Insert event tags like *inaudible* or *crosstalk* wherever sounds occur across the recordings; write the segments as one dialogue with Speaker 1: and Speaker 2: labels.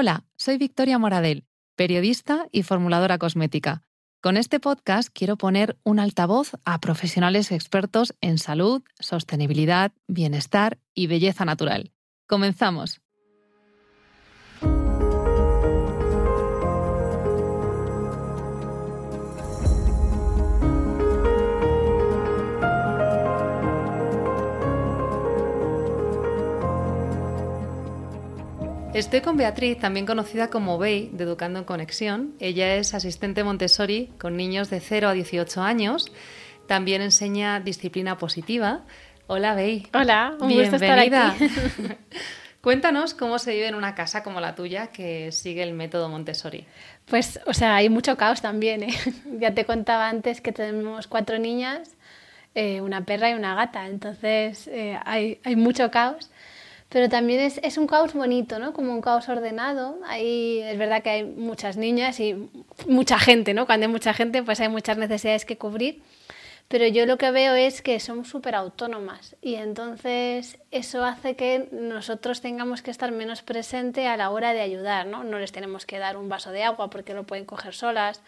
Speaker 1: Hola, soy Victoria Moradel, periodista y formuladora cosmética. Con este podcast quiero poner un altavoz a profesionales expertos en salud, sostenibilidad, bienestar y belleza natural. Comenzamos. Estoy con Beatriz, también conocida como Bey, de Educando en Conexión. Ella es asistente Montessori con niños de 0 a 18 años. También enseña disciplina positiva. Hola, Bey.
Speaker 2: Hola, un Bienvenida. gusto estar aquí. *laughs*
Speaker 1: Cuéntanos cómo se vive en una casa como la tuya que sigue el método Montessori.
Speaker 2: Pues, o sea, hay mucho caos también. ¿eh? *laughs* ya te contaba antes que tenemos cuatro niñas, eh, una perra y una gata. Entonces, eh, hay, hay mucho caos pero también es, es, un caos bonito, ¿no? Como un caos ordenado. Ahí es verdad que hay muchas niñas y mucha gente, ¿no? Cuando hay mucha gente, pues hay muchas necesidades que cubrir. Pero yo lo que veo es que somos súper autónomas y entonces eso hace que nosotros tengamos que estar menos presente a la hora de ayudar, ¿no? No les tenemos que dar un vaso de agua porque lo pueden coger solas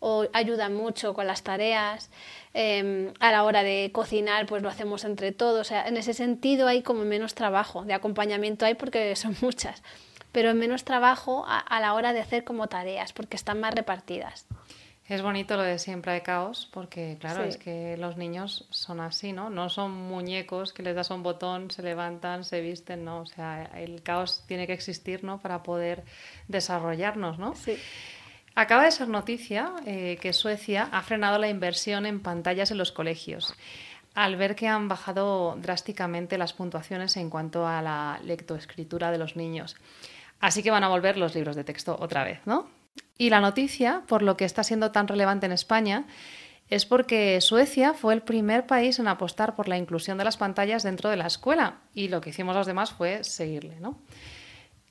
Speaker 2: o ayudan mucho con las tareas. Em, a la hora de cocinar, pues lo hacemos entre todos. O sea, en ese sentido hay como menos trabajo. De acompañamiento hay porque *laughs* son muchas, pero menos trabajo a, la hora de hacer como tareas porque están más repartidas.
Speaker 1: Es bonito lo de siempre hay caos, porque claro, es que los niños son así, ¿no? No son muñecos que les das un botón, se levantan, se visten, ¿no? O sea, el caos tiene que existir, ¿no? Para poder desarrollarnos, ¿no?
Speaker 2: Sí.
Speaker 1: Acaba de ser noticia eh, que Suecia ha frenado la inversión en pantallas en los colegios al ver que han bajado drásticamente las puntuaciones en cuanto a la lectoescritura de los niños. Así que van a volver los libros de texto otra vez, ¿no? Y la noticia, por lo que está siendo tan relevante en España, es porque Suecia fue el primer país en apostar por la inclusión de las pantallas dentro de la escuela y lo que hicimos los demás fue seguirle, ¿no?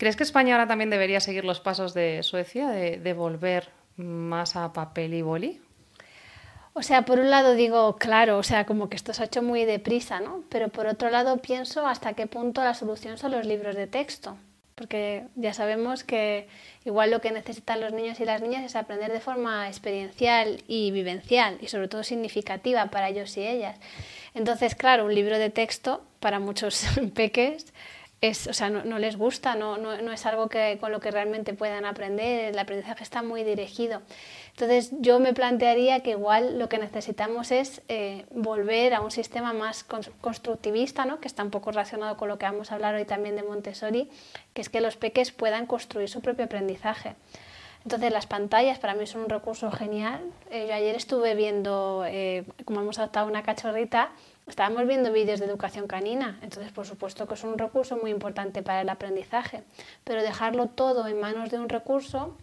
Speaker 1: ¿Crees que España ahora también debería seguir los pasos de Suecia, de, volver más a papel y boli?
Speaker 2: O sea, por un lado digo, claro, o sea, como que esto se ha hecho muy deprisa, ¿no? Pero por otro lado pienso hasta qué punto la solución son los libros de texto. Porque ya sabemos que igual lo que necesitan los niños y las niñas es aprender de forma experiencial y vivencial y sobre todo significativa para ellos y ellas. Entonces, claro, un libro de texto para muchos *laughs* peques es, o sea, no, les gusta, no, no, no, es algo que, con lo que realmente puedan aprender, el aprendizaje está muy dirigido. Entonces yo me plantearía que igual lo que necesitamos es eh, volver a un sistema más constructivista, ¿no? que está un poco relacionado con lo que vamos a hablar hoy también de Montessori, que es que los peques puedan construir su propio aprendizaje. Entonces las pantallas para mí son un recurso genial. Eh, yo ayer estuve viendo, eh, como hemos adoptado una cachorrita, estábamos viendo vídeos de educación canina, entonces por supuesto que es un recurso muy importante para el aprendizaje, pero dejarlo todo en manos de un recurso,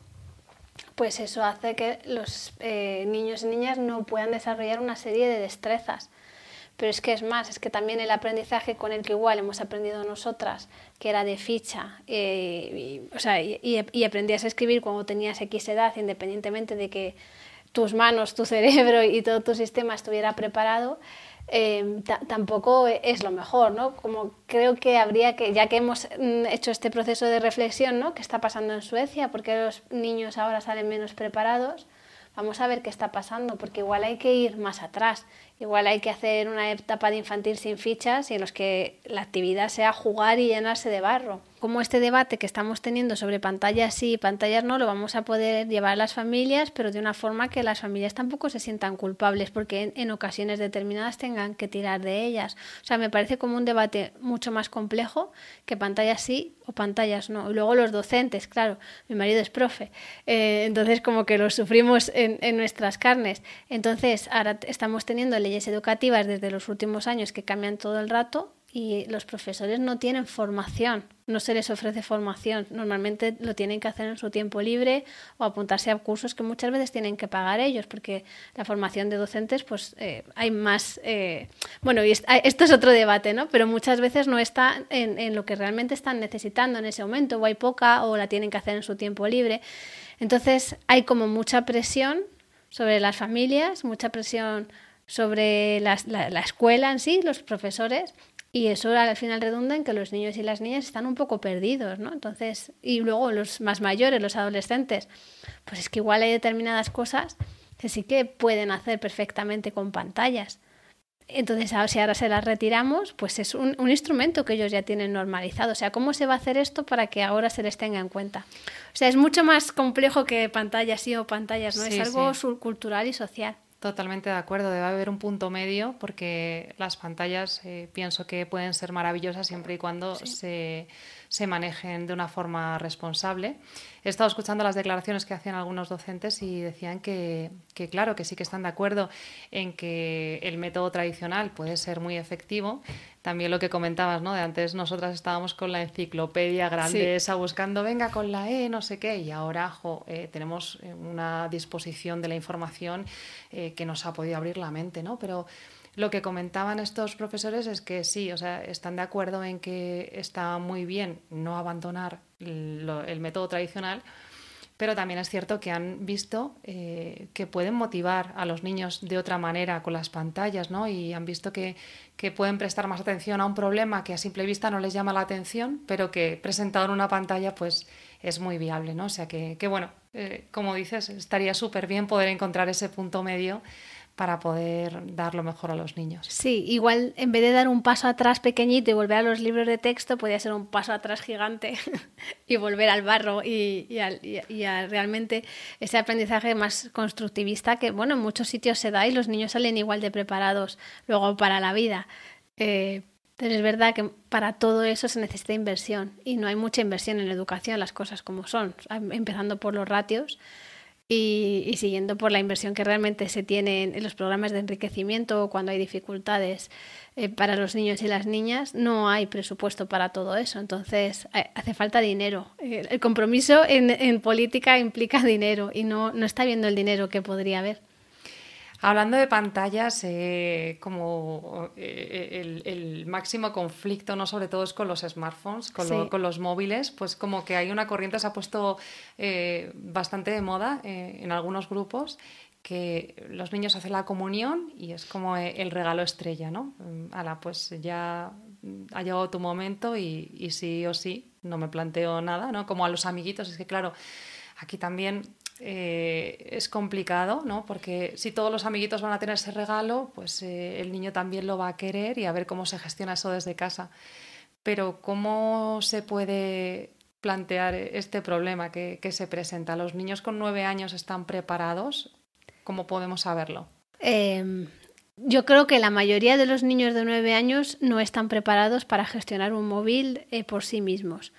Speaker 2: pues eso hace que los eh, niños y niñas no puedan desarrollar una serie de destrezas. Pero es que es más, es que también el aprendizaje con el que igual hemos aprendido nosotras, que era de ficha, eh, y, o sea, y, aprendías a escribir cuando tenías X edad, independientemente de que tus manos, tu *laughs* cerebro y todo tu sistema estuviera preparado, Em, tampoco es lo mejor, ¿no? Como creo que habría que, ya que hemos mm, hecho este proceso de reflexión, ¿no? ¿Qué está pasando en Suecia? ¿Por qué los niños ahora salen menos preparados? Vamos a ver qué está pasando, porque igual hay que ir más atrás. Igual hay que hacer una etapa de infantil sin fichas y en los que la actividad sea jugar y llenarse de barro. Como este debate que estamos teniendo sobre pantallas sí y pantallas no, lo vamos a poder llevar a las familias, pero de una forma que las familias tampoco se sientan culpables porque en, ocasiones determinadas tengan que tirar de ellas. O sea, me parece como un debate mucho más complejo que pantallas sí o pantallas no. Y luego los docentes, claro, mi marido es profe, eh, entonces como que lo sufrimos en, en nuestras carnes. Entonces ahora estamos teniendo leyes educativas desde los últimos años que cambian todo el rato y los profesores no tienen formación, no se les ofrece formación. Normalmente lo tienen que hacer en su tiempo libre o apuntarse a cursos que muchas veces tienen que pagar ellos, porque la formación de docentes, pues eh, hay más. Eh, bueno, y esto es otro debate, ¿no? Pero muchas veces no está en, lo que realmente están necesitando en ese momento, o hay poca, o la tienen que hacer en su tiempo libre. Entonces hay como mucha presión sobre las familias, mucha presión sobre la, escuela en sí, los profesores, Y eso al final redunda en que los niños y las niñas están un poco perdidos, ¿no? Entonces, y luego los más mayores, los adolescentes, pues es que igual hay determinadas cosas que sí que pueden hacer perfectamente con pantallas. Entonces, si ahora se las retiramos, pues es un, instrumento que ellos ya tienen normalizado. O sea, ¿cómo se va a hacer esto para que ahora se les tenga en cuenta? O sea, es mucho más complejo que pantallas sí o pantallas, ¿no? es algo subcultural y social.
Speaker 1: Totalmente de acuerdo, debe haber un punto medio porque las pantallas eh, pienso que pueden ser maravillosas siempre y cuando se, se, manejen de una forma responsable. He estado escuchando las declaraciones que hacían algunos docentes y decían que, que, claro, que sí que están de acuerdo en que el método tradicional puede ser muy efectivo, también lo que comentabas, ¿no? De antes nosotras estábamos con la enciclopedia grande esa buscando, venga, con la E, no sé qué, y ahora eh, tenemos eh, una disposición de la información eh, que nos ha podido abrir la mente, ¿no? Pero lo que comentaban estos profesores es que sí, o sea, están de acuerdo en que está muy bien no abandonar el método tradicional, pero también es cierto que han visto eh, que pueden motivar a los niños de otra manera con las pantallas, ¿no? Y han visto que, pueden prestar más atención a un problema que a simple vista no les llama la atención, pero que presentado en una pantalla, pues es muy viable, ¿no? O sea que, bueno, eh, como dices, estaría súper bien poder encontrar ese punto medio para poder dar lo mejor a los niños.
Speaker 2: Sí, igual en vez de dar un paso atrás pequeñito y volver a los libros de texto, podría ser un paso atrás gigante *laughs* y volver al barro y, a, realmente ese aprendizaje más constructivista que, bueno, en muchos sitios se da y los niños salen igual de preparados luego para la vida. Eh, pero es verdad que para todo eso se necesita inversión y no hay mucha inversión en la educación, las cosas como son, empezando por los ratios y, siguiendo por la inversión que realmente se tiene en, los programas de enriquecimiento cuando hay dificultades eh, para los niños y las niñas, no hay presupuesto para todo eso. Entonces, eh, hace falta dinero. Eh, el compromiso en, en, política implica dinero y no, no está viendo el dinero que podría haber.
Speaker 1: Hablando de pantallas, eh, como eh, el, máximo conflicto, no sobre todo es con los smartphones, con, los móviles, pues como que hay una corriente, se ha puesto eh, bastante de moda en algunos grupos, que los niños hacen la comunión y es como el regalo estrella, ¿no? Ala, pues ya ha llegado tu momento y, y sí o sí, no me planteo nada, ¿no? Como a los amiguitos, es que claro, aquí también eh, es complicado, ¿no? Porque si todos los amiguitos van a tener ese regalo, pues eh, el niño también lo va a querer y a ver cómo se gestiona eso desde casa. Pero ¿cómo se puede plantear este problema que, se presenta? ¿Los niños con nueve años están preparados? ¿Cómo podemos saberlo?
Speaker 2: Em, yo creo que la mayoría de los niños de nueve años no están preparados para gestionar un móvil eh, por sí mismos.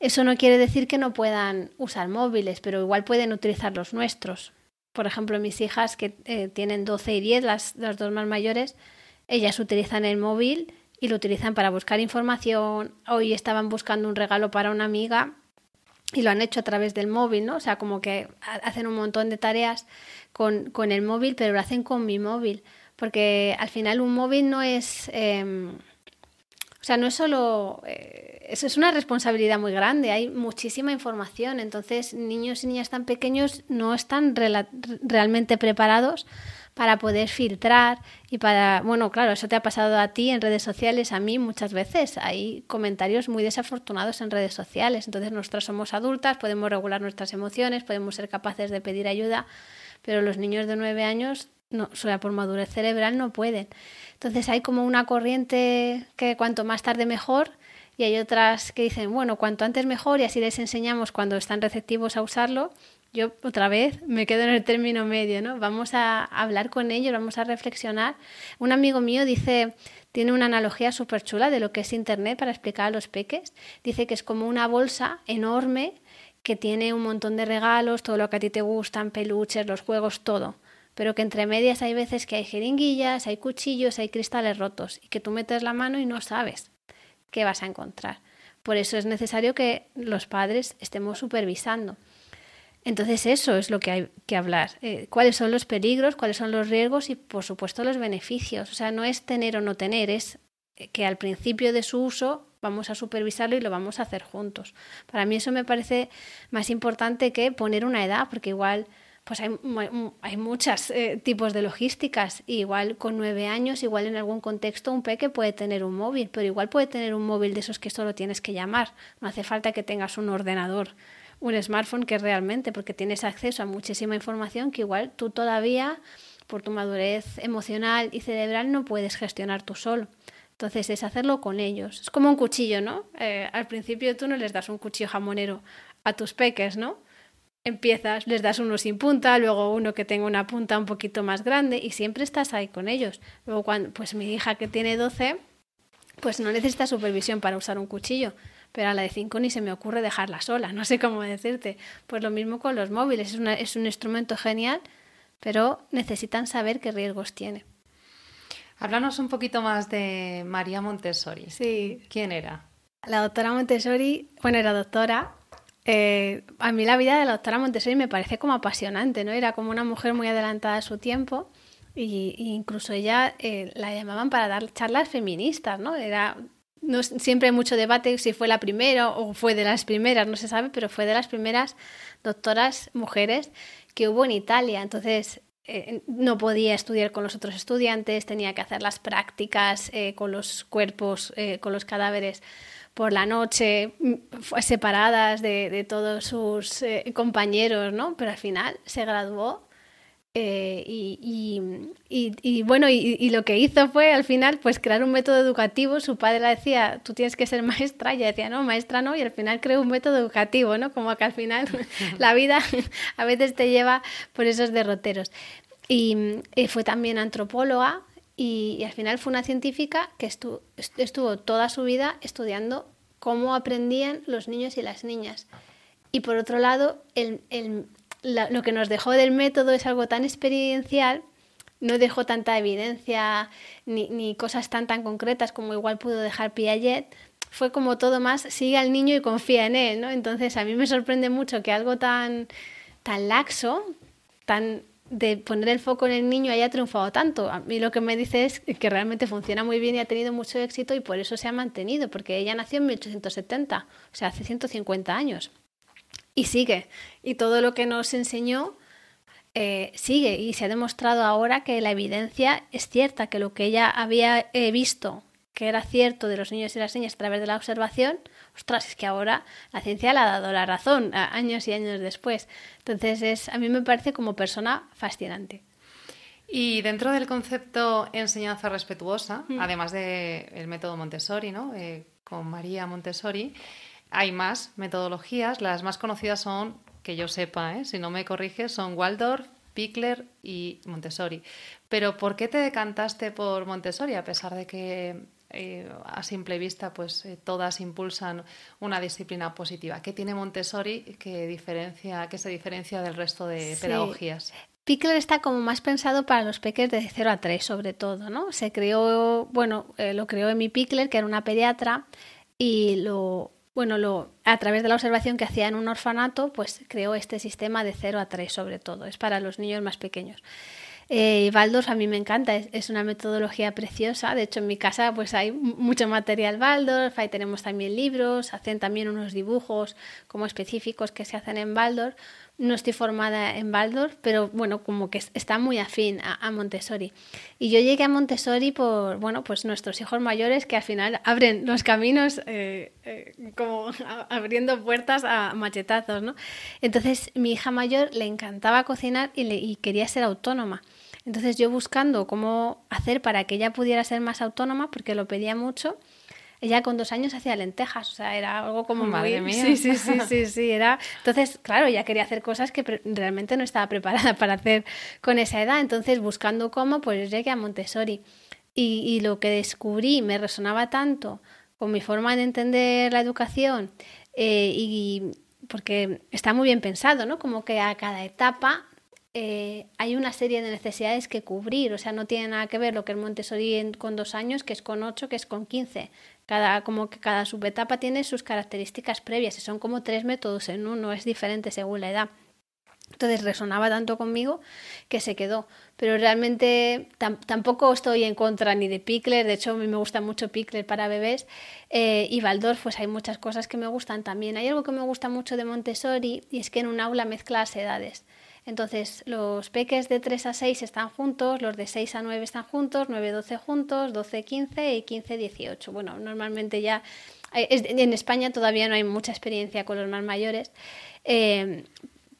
Speaker 2: Eso no quiere decir que no puedan usar móviles, pero igual pueden utilizar los nuestros. Por ejemplo, mis hijas que eh, tienen 12 y 10, las, las dos más mayores, ellas utilizan el móvil y lo utilizan para buscar información. Hoy estaban buscando un regalo para una amiga y lo han hecho a través del móvil, ¿no? O sea, como que hacen un montón de tareas con, con el móvil, pero lo hacen con mi móvil. Porque al final un móvil no es... Em, o sea, no es solo... Eh, eso es una responsabilidad muy grande, hay muchísima información, entonces niños y niñas tan pequeños no están realmente preparados para poder filtrar y para, bueno, claro, eso te ha pasado a ti en redes sociales, a mí muchas veces. Hay comentarios muy desafortunados en redes sociales. Entonces, nosotras somos adultas, podemos regular nuestras emociones, podemos ser capaces de pedir ayuda, pero los niños de nueve años, no, por madurez cerebral, no pueden. Entonces, hay como una corriente que cuanto más tarde mejor y hay otras que dicen, bueno, cuanto antes mejor y así les enseñamos cuando están receptivos a usarlo. Yo otra vez me quedo en el término medio, ¿no? Vamos a hablar con ellos, vamos a reflexionar. Un amigo mío dice, tiene una analogía súper chula de lo que es Internet para explicar a los peques. Dice que es como una bolsa enorme que tiene un montón de regalos, todo lo que a ti te gustan, peluches, los juegos, todo pero que entre medias hay veces que hay jeringuillas, hay cuchillos, hay cristales rotos y que tú metes la mano y no sabes qué vas a encontrar. Por eso es necesario que los padres estemos supervisando. Entonces eso es lo que hay que hablar. Eh, ¿Cuáles son los peligros? ¿Cuáles son los riesgos? Y por supuesto los beneficios. O sea, no es tener o no tener, es que al principio de su uso vamos a supervisarlo y lo vamos a hacer juntos. Para mí eso me parece más importante que poner una edad, porque igual pues hay, hay muchos eh, tipos de logísticas. Igual con nueve años, igual en algún contexto un peque puede tener un móvil, pero igual puede tener un móvil de esos que solo tienes que llamar. No hace falta que tengas un ordenador, un smartphone que realmente, porque tienes acceso a muchísima información que igual tú todavía, por tu madurez emocional y cerebral, no puedes gestionar tú solo. Entonces es hacerlo con ellos. Es como un cuchillo, ¿no? Eh, al principio tú no les das un cuchillo jamonero a tus peques, ¿no? Empiezas, les das uno sin punta, luego uno que tenga una punta un poquito más grande y siempre estás ahí con ellos. Luego cuando, pues mi hija que tiene 12, pues no necesita supervisión para usar un cuchillo, pero a la de 5 ni se me ocurre dejarla sola, no sé cómo decirte. Pues lo mismo con los móviles, es, es un instrumento genial, pero necesitan saber qué riesgos tiene.
Speaker 1: Háblanos un poquito más de María Montessori.
Speaker 2: Sí.
Speaker 1: ¿Quién era?
Speaker 2: La doctora Montessori, bueno, era doctora, eh, a mí la vida de la doctora Montessori me parece como apasionante, ¿no? Era como una mujer muy adelantada a su tiempo y, incluso ella eh, la llamaban para dar charlas feministas, ¿no? Era no, siempre hay mucho debate si fue la primera o fue de las primeras, no se sabe, pero fue de las primeras doctoras mujeres que hubo en Italia. Entonces, eh, no podía estudiar con los otros estudiantes, tenía que hacer las prácticas con los cuerpos, con los cadáveres por la noche, mm, separadas de, todos sus eh, compañeros, ¿no? Pero al final se graduó eh, y, bueno, y, lo que hizo fue al final pues crear un método educativo. Su padre le decía, tú tienes que ser maestra, y ella decía, no, maestra no, y al final creó un método educativo, ¿no? Como que al final *laughs* la vida a veces te lleva por esos derroteros. Y, fue también antropóloga, y, al final fue una científica que estuvo, toda su vida estudiando cómo aprendían los niños y las niñas. Y por otro lado, lo que nos dejó del método es algo tan experiencial, no dejó tanta evidencia ni, ni, cosas tan tan concretas como igual pudo dejar Piaget. Fue como todo más, sigue al niño y confía en él, ¿no? Entonces a mí me sorprende mucho que algo tan, tan laxo, tan de poner el foco en el niño haya triunfado tanto. A mí lo que me dice es que realmente funciona muy bien y ha tenido mucho éxito y por eso se ha mantenido, porque ella nació en 1870, o sea, hace 150 años. Y sigue. Y todo lo que nos enseñó eh, sigue. Y se ha demostrado ahora que la evidencia es cierta, que lo que ella había eh, visto que era cierto de los niños y las niñas a través de la observación, ostras, es que ahora la ciencia le ha dado la razón años y años después. Entonces, es, a mí me parece como persona fascinante.
Speaker 1: Y dentro del concepto enseñanza respetuosa, mm. además del método Montessori, ¿no? Eh, con María Montessori, hay más metodologías. Las más conocidas son, que yo sepa, ¿eh? si no me corriges, son Waldorf, Pickler y Montessori. Pero ¿por qué te decantaste por Montessori a pesar de que eh, a simple vista, pues eh, todas impulsan una disciplina positiva. ¿Qué tiene Montessori que, diferencia, que se diferencia del resto de pedagogías?
Speaker 2: Pickler está como más pensado para los peques de 0 a 3, sobre todo, ¿no? Se creó, bueno, eh, lo creó Emi Pickler, que era una pediatra, y lo, bueno, lo, a través de la observación que hacía en un orfanato, pues creó este sistema de 0 a 3, sobre todo. Es para los niños más pequeños. Eh, Waldorf a mí me encanta, es, una metodología preciosa. De hecho, en mi casa pues hay mucho material Waldorf, ahí tenemos también libros, hacen también unos dibujos como específicos que se hacen en Waldorf. No estoy formada en Waldorf, pero bueno, como que está muy afín a, Montessori. Y yo llegué a Montessori por, bueno, pues nuestros hijos mayores que al final abren los caminos eh, eh, como abriendo puertas a machetazos, ¿no? Entonces mi hija mayor le encantaba cocinar y quería ser autónoma. Entonces yo buscando cómo hacer para que ella pudiera ser más autónoma, porque lo pedía mucho, ella con dos años hacía lentejas, o sea, era algo como
Speaker 1: Madre Mía.
Speaker 2: Sí, sí, sí, sí, sí, era... Entonces, claro, ella quería hacer cosas que realmente no estaba preparada *laughs* para hacer con esa edad, entonces buscando cómo, pues llegué a Montessori. Y, y lo que descubrí me resonaba tanto con mi forma de entender la educación eh, y porque está muy bien pensado, ¿no? Como que a cada etapa eh, hay una serie de necesidades que cubrir, o sea, no tiene nada que ver lo que es Montessori con dos años, que es con ocho, que es con quince. Cada, como que cada subetapa tiene sus características previas y son como tres métodos en uno, es diferente según la edad. Entonces resonaba tanto conmigo que se quedó. Pero realmente tampoco estoy en contra ni de Pickler, de hecho a mí me gusta mucho Pickler para bebés. Eh, y Waldorf, pues hay muchas cosas que me gustan también. Hay algo que me gusta mucho de Montessori y es que en un aula mezcla las edades. Entonces, los peques de 3 a 6 están juntos, los de 6 a 9 están juntos, 9 12 juntos, 12 15 y 15 18. Bueno, normalmente ya eh, en España todavía no hay mucha experiencia con los más mayores, eh,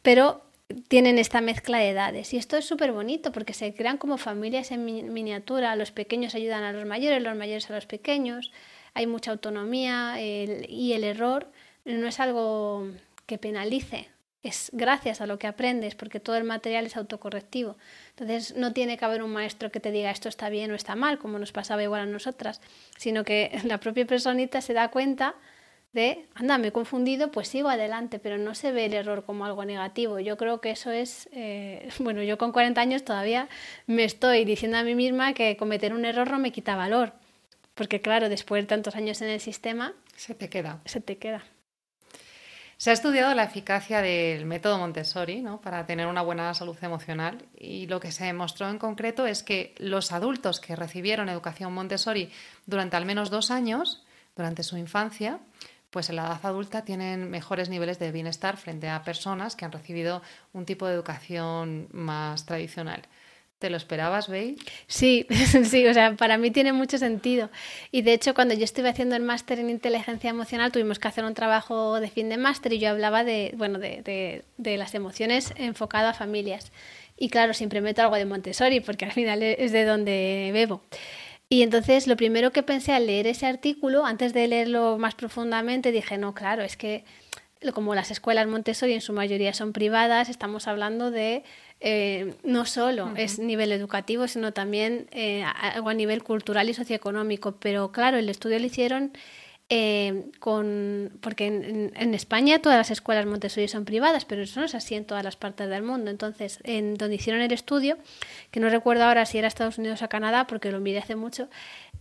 Speaker 2: pero tienen esta mezcla de edades. Y esto es súper bonito porque se crean como familias en miniatura, los pequeños ayudan a los mayores, los mayores a los pequeños, hay mucha autonomía y el error no es algo que penalice, es gracias a lo que aprendes, porque todo el material es autocorrectivo. Entonces no tiene que haber un maestro que te diga esto está bien o está mal, como nos pasaba igual a nosotras, sino que *laughs* la propia personita se da cuenta de, anda, me he confundido, pues sigo adelante, pero no se ve el error como algo negativo. Yo creo que eso es, eh, *laughs* bueno, yo con 40 años todavía me estoy diciendo a mí misma que cometer un error no me quita valor, porque claro, después de tantos años en el sistema...
Speaker 1: Se te queda.
Speaker 2: Se te queda.
Speaker 1: Se ha estudiado la eficacia del método Montessori ¿no? para tener una buena salud emocional y lo que se demostró en concreto es que los adultos que recibieron educación Montessori durante al menos dos años, durante su infancia, pues en la edad adulta tienen mejores niveles de bienestar frente a personas que han recibido un tipo de educación más tradicional. ¿Te lo esperabas, Bey?
Speaker 2: Sí, *laughs* sí, o sea, para mí tiene mucho sentido. Y de hecho, cuando yo estuve haciendo el máster en inteligencia emocional, tuvimos que hacer un trabajo de fin de máster y yo hablaba de, bueno, de, de, las emociones enfocado a familias. Y claro, siempre meto algo de Montessori, porque al final es de donde bebo. Y entonces lo primero que pensé al leer ese artículo, antes de leerlo más profundamente, dije, no, claro, es que como las escuelas Montessori en su mayoría son privadas, estamos hablando de eh, no solo es nivel educativo, sino también eh, algo a nivel cultural y socioeconómico. Pero claro, el estudio lo hicieron eh, con, porque en, España todas las escuelas Montessori son privadas, pero eso no es así en todas las partes del mundo. Entonces, en donde hicieron el estudio, que no recuerdo ahora si era Estados Unidos o Canadá, porque lo miré hace mucho,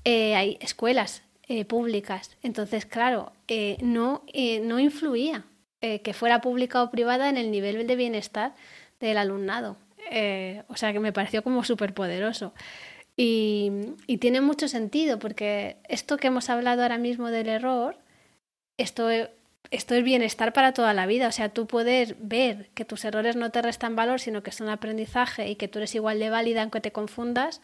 Speaker 2: eh, hay escuelas eh, públicas. Entonces, claro, no, no influía que fuera pública o privada en el nivel de bienestar del alumnado. o sea que me pareció como súper poderoso. Y, tiene mucho sentido porque esto que hemos hablado ahora mismo del error, esto, esto es bienestar para toda la vida. O sea, tú puedes ver que tus errores no te restan valor, sino que son aprendizaje y que tú eres igual de válida aunque te confundas.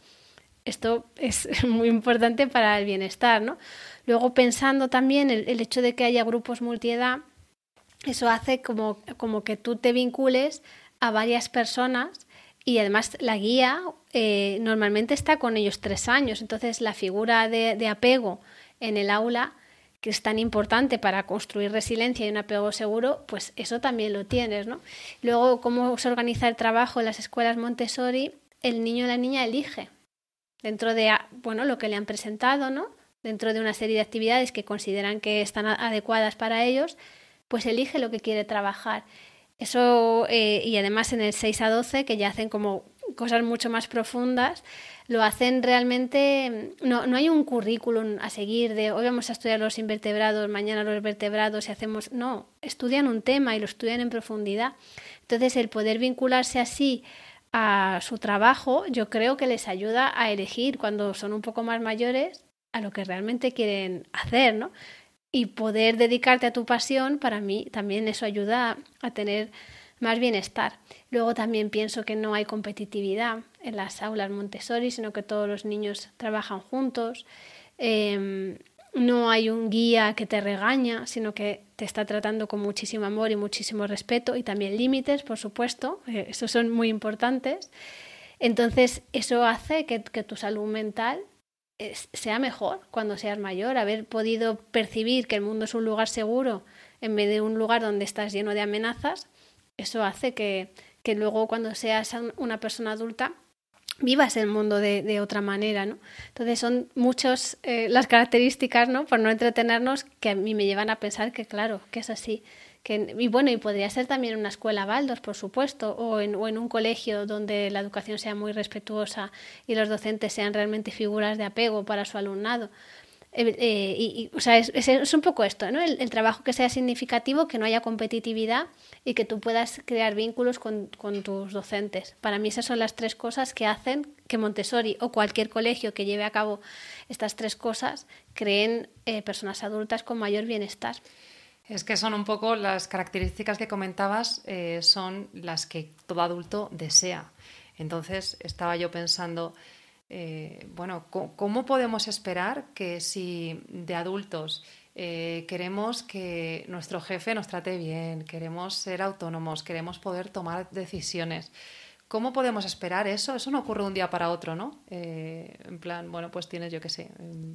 Speaker 2: Esto es *laughs* muy importante para el bienestar, ¿no? Luego pensando también el, el hecho de que haya grupos multiedad, eso hace como, como que tú te vincules a varias personas y además la guía eh, normalmente está con ellos tres años, entonces la figura de, apego en el aula que es tan importante para construir resiliencia y un apego seguro, pues eso también lo tienes, ¿no? Luego, cómo se organiza el trabajo en las escuelas Montessori, el niño o la niña elige dentro de, bueno, lo que le han presentado, ¿no? Dentro de una serie de actividades que consideran que están adecuadas para ellos, pues elige lo que quiere trabajar. Eso, eh, y además en el 6 a 12, que ya hacen como cosas mucho más profundas, lo hacen realmente, no, no hay un currículum a seguir de hoy vamos a estudiar los invertebrados, mañana los vertebrados y hacemos, no, estudian un tema y lo estudian en profundidad. Entonces el poder vincularse así a su trabajo, yo creo que les ayuda a elegir cuando son un poco más mayores a lo que realmente quieren hacer, ¿no? Y poder dedicarte a tu pasión, para mí también eso ayuda a tener más bienestar. Luego también pienso que no hay competitividad en las aulas Montessori, sino que todos los niños trabajan juntos. Em, no hay un guía que te regaña, sino que te está tratando con muchísimo amor y muchísimo respeto y también límites, por supuesto, eh, esos son muy importantes. Entonces, eso hace que tu salud mental sea mejor cuando seas mayor, haber podido percibir que el mundo es un lugar seguro en vez de un lugar donde estás lleno de amenazas, eso hace que, que luego cuando seas una persona adulta vivas el mundo de, otra manera, ¿no? Entonces son muchas eh, las características, ¿no? Por no entretenernos, que a mí me llevan a pensar que claro, que es así y bueno, y podría ser también una escuela Baldos, por supuesto, o en, o en, un colegio donde la educación sea muy respetuosa y los docentes sean realmente figuras de apego para su alumnado. Eh, eh, y, o sea, es, es, un poco esto, ¿no? El, trabajo que sea significativo, que no haya competitividad y que tú puedas crear vínculos con, con, tus docentes. Para mí esas son las tres cosas que hacen que Montessori o cualquier colegio que lleve a cabo estas tres cosas creen eh, personas adultas con mayor bienestar.
Speaker 1: Es que son un poco las características que comentabas, eh, son las que todo adulto desea. Entonces estaba yo pensando, eh, bueno, ¿cómo podemos esperar que si de adultos eh, queremos que nuestro jefe nos trate bien, queremos ser autónomos, queremos poder tomar decisiones? ¿Cómo podemos esperar eso? Eso no ocurre un día para otro, ¿no? Eh, en plan, bueno, pues tienes, yo qué sé,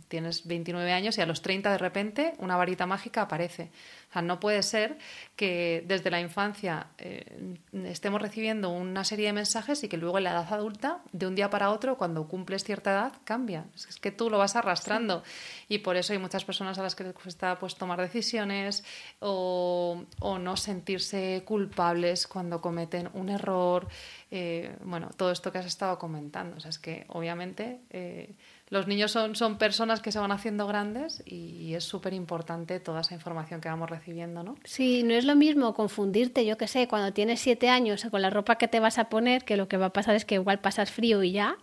Speaker 1: tienes 29 años y a los 30 de repente una varita mágica aparece. O sea, no puede ser que desde la infancia eh, estemos recibiendo una serie de mensajes y que luego en la edad adulta, de un día para otro, cuando cumples cierta edad, cambia. Es que tú lo vas arrastrando. Y por eso hay muchas personas a las que les cuesta pues, tomar decisiones o, o no sentirse culpables cuando cometen un error. Eh, bueno, todo esto que has estado comentando. O sea, es que obviamente eh, los niños son, son personas que se van haciendo grandes y, es súper importante toda esa información que vamos recibiendo, ¿no?
Speaker 2: Sí, no es lo mismo confundirte, yo qué sé, cuando tienes siete años con la ropa que te vas a poner, que lo que va a pasar es que igual pasas frío y ya.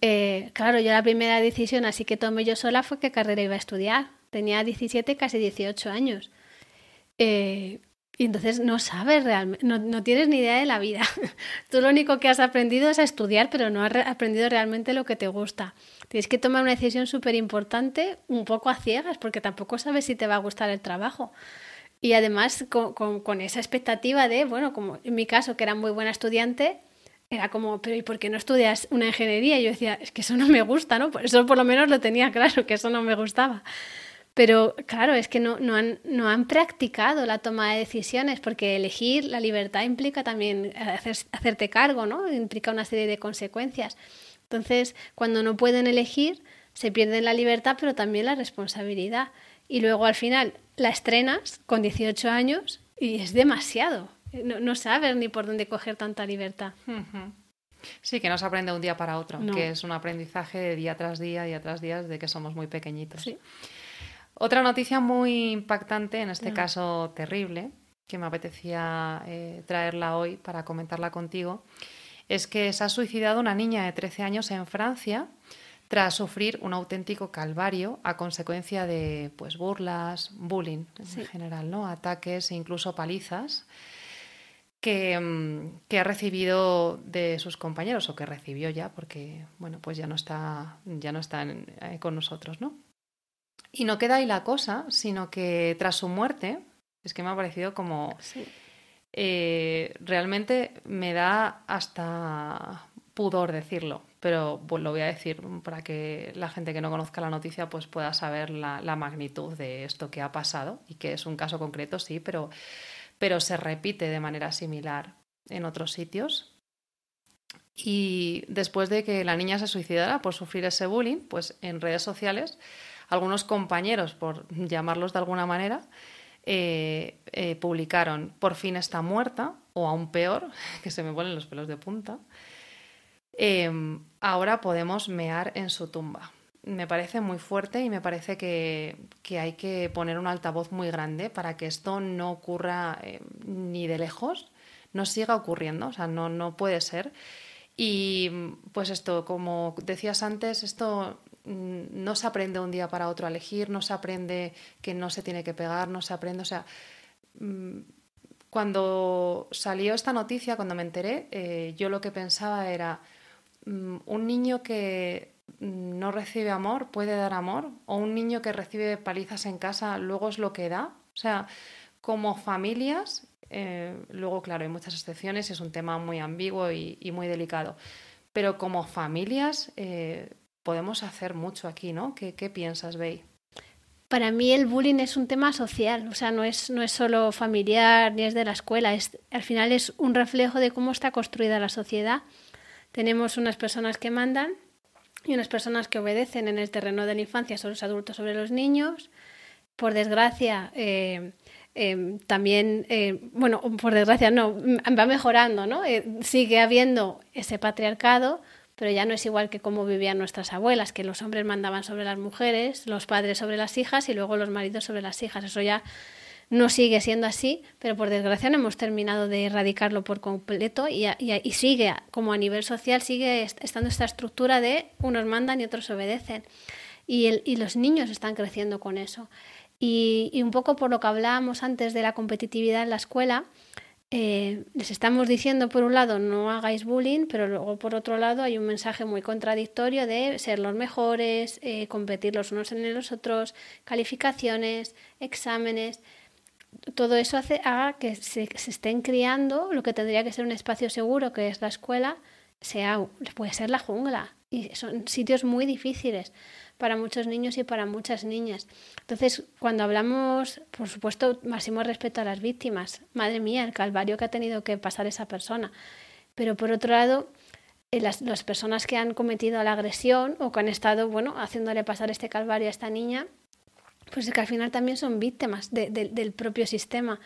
Speaker 2: Eh, claro, yo la primera decisión así que tomé yo sola fue qué carrera iba a estudiar. Tenía 17, casi 18 años. Y entonces no sabes realmente, no, tienes ni idea de la vida. *laughs* Tú lo único que has aprendido es a estudiar, pero no has aprendido realmente lo que te gusta. Tienes que tomar una decisión súper importante, un poco a ciegas, porque tampoco sabes si te va a gustar el trabajo. Y además con, con, esa expectativa de, bueno, como en mi caso, que era muy buena estudiante, era como, pero ¿y por qué no estudias una ingeniería? Y yo decía, es que eso no me gusta, ¿no? Por eso por lo menos lo tenía claro, que eso no me gustaba. Pero claro, es que no, no, han, no han practicado la toma de decisiones, porque elegir la libertad implica también hacerte cargo, ¿no? Implica una serie de consecuencias. Entonces, cuando no pueden elegir, se pierden la libertad, pero también la responsabilidad. Y luego al final la estrenas con 18 años y es demasiado. No, no sabes ni por dónde coger tanta libertad.
Speaker 1: Sí, que no se aprende un día para otro, que es un aprendizaje de día tras día, día tras día, desde que somos muy pequeñitos. Sí. Otra noticia muy impactante, en este caso terrible, que me apetecía eh, traerla hoy para comentarla contigo, es que se ha suicidado una niña de 13 años en Francia tras sufrir un auténtico calvario a consecuencia de pues burlas, bullying en general, ¿no? ataques e incluso palizas que, mm, que, ha recibido de sus compañeros o que recibió ya porque bueno pues ya no está ya no está eh, con nosotros, ¿no? Y no queda ahí la cosa, sino que tras su muerte, es que me ha parecido como... Eh, realmente me da hasta pudor decirlo, pero pues lo voy a decir para que la gente que no conozca la noticia pues pueda saber la, magnitud de esto que ha pasado y que es un caso concreto, sí, pero, pero se repite de manera similar en otros sitios. Y después de que la niña se suicidara por sufrir ese bullying, pues en redes sociales algunos compañeros, por llamarlos de alguna manera, eh, eh, publicaron Por fin está muerta, o aún peor, *laughs* que se me ponen los pelos de punta, em, ahora podemos mear en su tumba. Me parece muy fuerte y me parece que, hay que poner un altavoz muy grande para que esto no ocurra em, ni de lejos, no siga ocurriendo, o sea, no, no puede ser. Y pues esto, como decías antes, esto no se aprende un día para otro a elegir, no se aprende que no se tiene que pegar, no se aprende, o sea, mm, cuando salió esta noticia, cuando me enteré, eh, yo lo que pensaba era, mm, un niño que no recibe amor puede dar amor, o un niño que recibe palizas en casa luego es lo que da. O sea, como familias, eh, luego claro, hay muchas excepciones, es un tema muy ambiguo y, muy delicado, pero como familias eh, podemos hacer mucho aquí, ¿no? ¿Qué, piensas, Bey?
Speaker 2: Para mí el bullying es un tema social, o sea, no es, no es solo familiar ni es de la escuela, es, al final es un reflejo de cómo está construida la sociedad. Tenemos unas personas que mandan y unas personas que obedecen en el terreno de la infancia, son los adultos sobre los niños. Por desgracia, eh, eh, también, eh, bueno, por desgracia no, va mejorando, ¿no? sigue habiendo ese patriarcado, pero ya no es igual que como vivían nuestras abuelas, que los hombres mandaban sobre las mujeres, los padres sobre las hijas y luego los maridos sobre las hijas. Eso ya no sigue siendo así, pero por desgracia no hemos terminado de erradicarlo por completo y, y, sigue, como a nivel social, sigue estando esta estructura de unos mandan y otros obedecen. Y, el, y los niños están creciendo con eso. Y, un poco por lo que hablábamos antes de la competitividad en la escuela, eh, les estamos diciendo por un lado no hagáis bullying, pero luego por otro lado hay un mensaje muy contradictorio de ser los mejores, eh, competir los unos en los otros, calificaciones, exámenes. Todo eso hace haga que se, se estén criando lo que tendría que ser un espacio seguro, que es la escuela, sea, puede ser la jungla. Y son sitios muy difíciles para muchos niños y para muchas niñas. Entonces, cuando hablamos, por supuesto, máximo respeto a las víctimas. Madre mía, el calvario que ha tenido que pasar esa persona. Pero por otro lado, eh, las, las, personas que han cometido la agresión o que han estado, bueno, haciéndole pasar este calvario a esta niña, pues es que al final también son víctimas de, de, del propio sistema.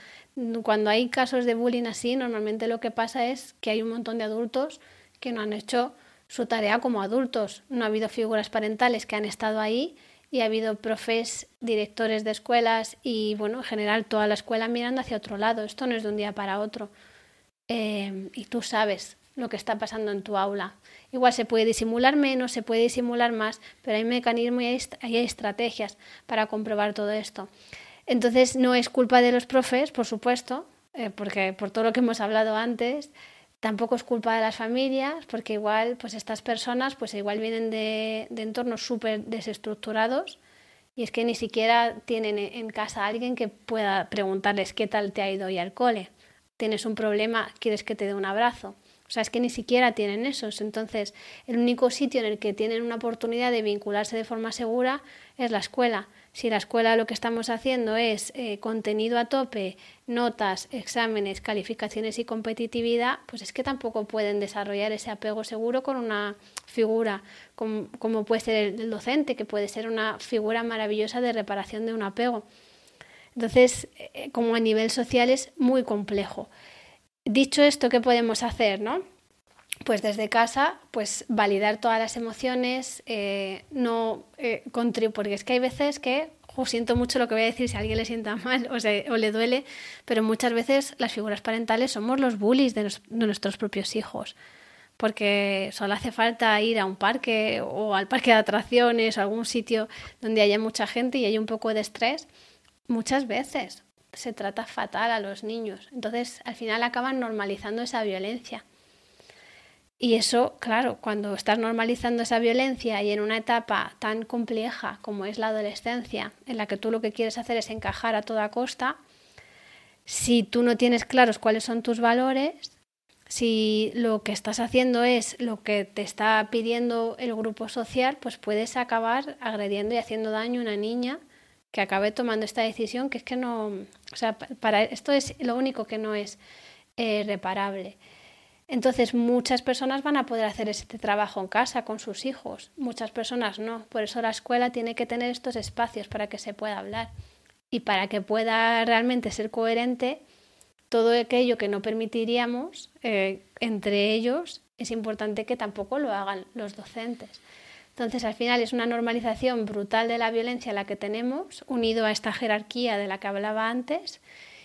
Speaker 2: Cuando hay casos de bullying así, normalmente lo que pasa es que hay un montón de adultos que no han hecho su tarea como adultos. No ha habido figuras parentales que han estado ahí y ha habido profes, directores de escuelas y, bueno, en general toda la escuela mirando hacia otro lado. Esto no es de un día para otro. Eh, y tú sabes lo que está pasando en tu aula. Igual se puede disimular menos, se puede disimular más, pero hay mecanismos y hay, hay estrategias para comprobar todo esto. Entonces no es culpa de los profes, por supuesto, eh, porque por todo lo que hemos hablado antes, Tampoco es culpa de las familias, porque igual pues estas personas pues igual vienen de, de entornos súper desestructurados y es que ni siquiera tienen en casa a alguien que pueda preguntarles qué tal te ha ido hoy al cole. Tienes un problema, quieres que te dé un abrazo. O sea, es que ni siquiera tienen esos. Entonces, el único sitio en el que tienen una oportunidad de vincularse de forma segura es la escuela. Si la escuela lo que estamos haciendo es eh, contenido a tope, notas, exámenes, calificaciones y competitividad, pues es que tampoco pueden desarrollar ese apego seguro con una figura como, puede ser el, el docente, que puede ser una figura maravillosa de reparación de un apego. Entonces, eh, como a nivel social es muy complejo. Dicho esto, ¿qué podemos hacer, no? Pues desde casa, pues validar todas las emociones, eh, no eh, porque es que hay veces que, oh, siento mucho lo que voy a decir si a alguien le sienta *laughs* mal o, sea, o le duele, pero muchas veces las figuras parentales somos los bullies de, de nuestros propios hijos porque solo hace falta ir a un parque o al parque de atracciones o algún sitio donde haya mucha gente y hay un poco de estrés, muchas veces se trata fatal a los niños. Entonces, al final acaban normalizando esa violencia. Y eso, claro, cuando estás normalizando esa violencia y en una etapa tan compleja como es la adolescencia, en la que tú lo que quieres hacer es encajar a toda costa, si tú no tienes claros cuáles son tus valores, si lo que estás haciendo es lo que te está pidiendo el grupo social, pues puedes acabar agrediendo y haciendo daño a una niña que acabe tomando esta decisión, que es que no, o sea, para esto es lo único que no es eh, reparable. Entonces, muchas personas van a poder hacer este trabajo en casa con sus hijos, muchas personas no. Por eso la escuela tiene que tener estos espacios para que se pueda hablar y para que pueda realmente ser coherente todo aquello que no permitiríamos eh, entre ellos, es importante que tampoco lo hagan los docentes. Entonces, al final es una normalización brutal de la violencia la que tenemos, unido a esta jerarquía de la que hablaba antes.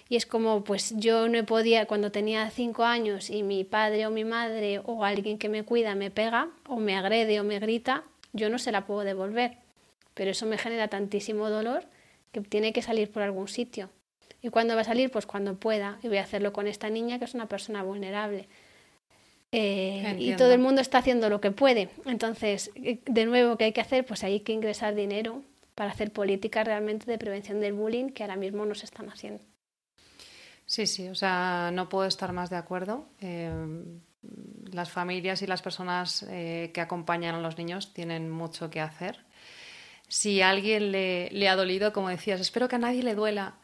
Speaker 2: Y es como, pues yo no podía, cuando tenía cinco años y mi padre o mi madre o alguien que me cuida me pega o me agrede o me grita, yo no se la puedo devolver. Pero eso me genera tantísimo dolor que tiene que salir por algún sitio. ¿Y cuándo va a salir? Pues cuando pueda. Y voy a hacerlo con esta niña que es una persona vulnerable. Eh, y todo el mundo está haciendo lo que puede. Entonces, eh, de nuevo, ¿qué hay que hacer? Pues hay que ingresar dinero para hacer políticas realmente de prevención del bullying que ahora mismo no se están haciendo.
Speaker 1: Sí, sí, o sea, no puedo estar más de acuerdo. Eh, las familias y las personas eh, que acompañan a los niños tienen mucho que hacer. Si a alguien le, ha dolido, como decías, espero que a nadie le duela.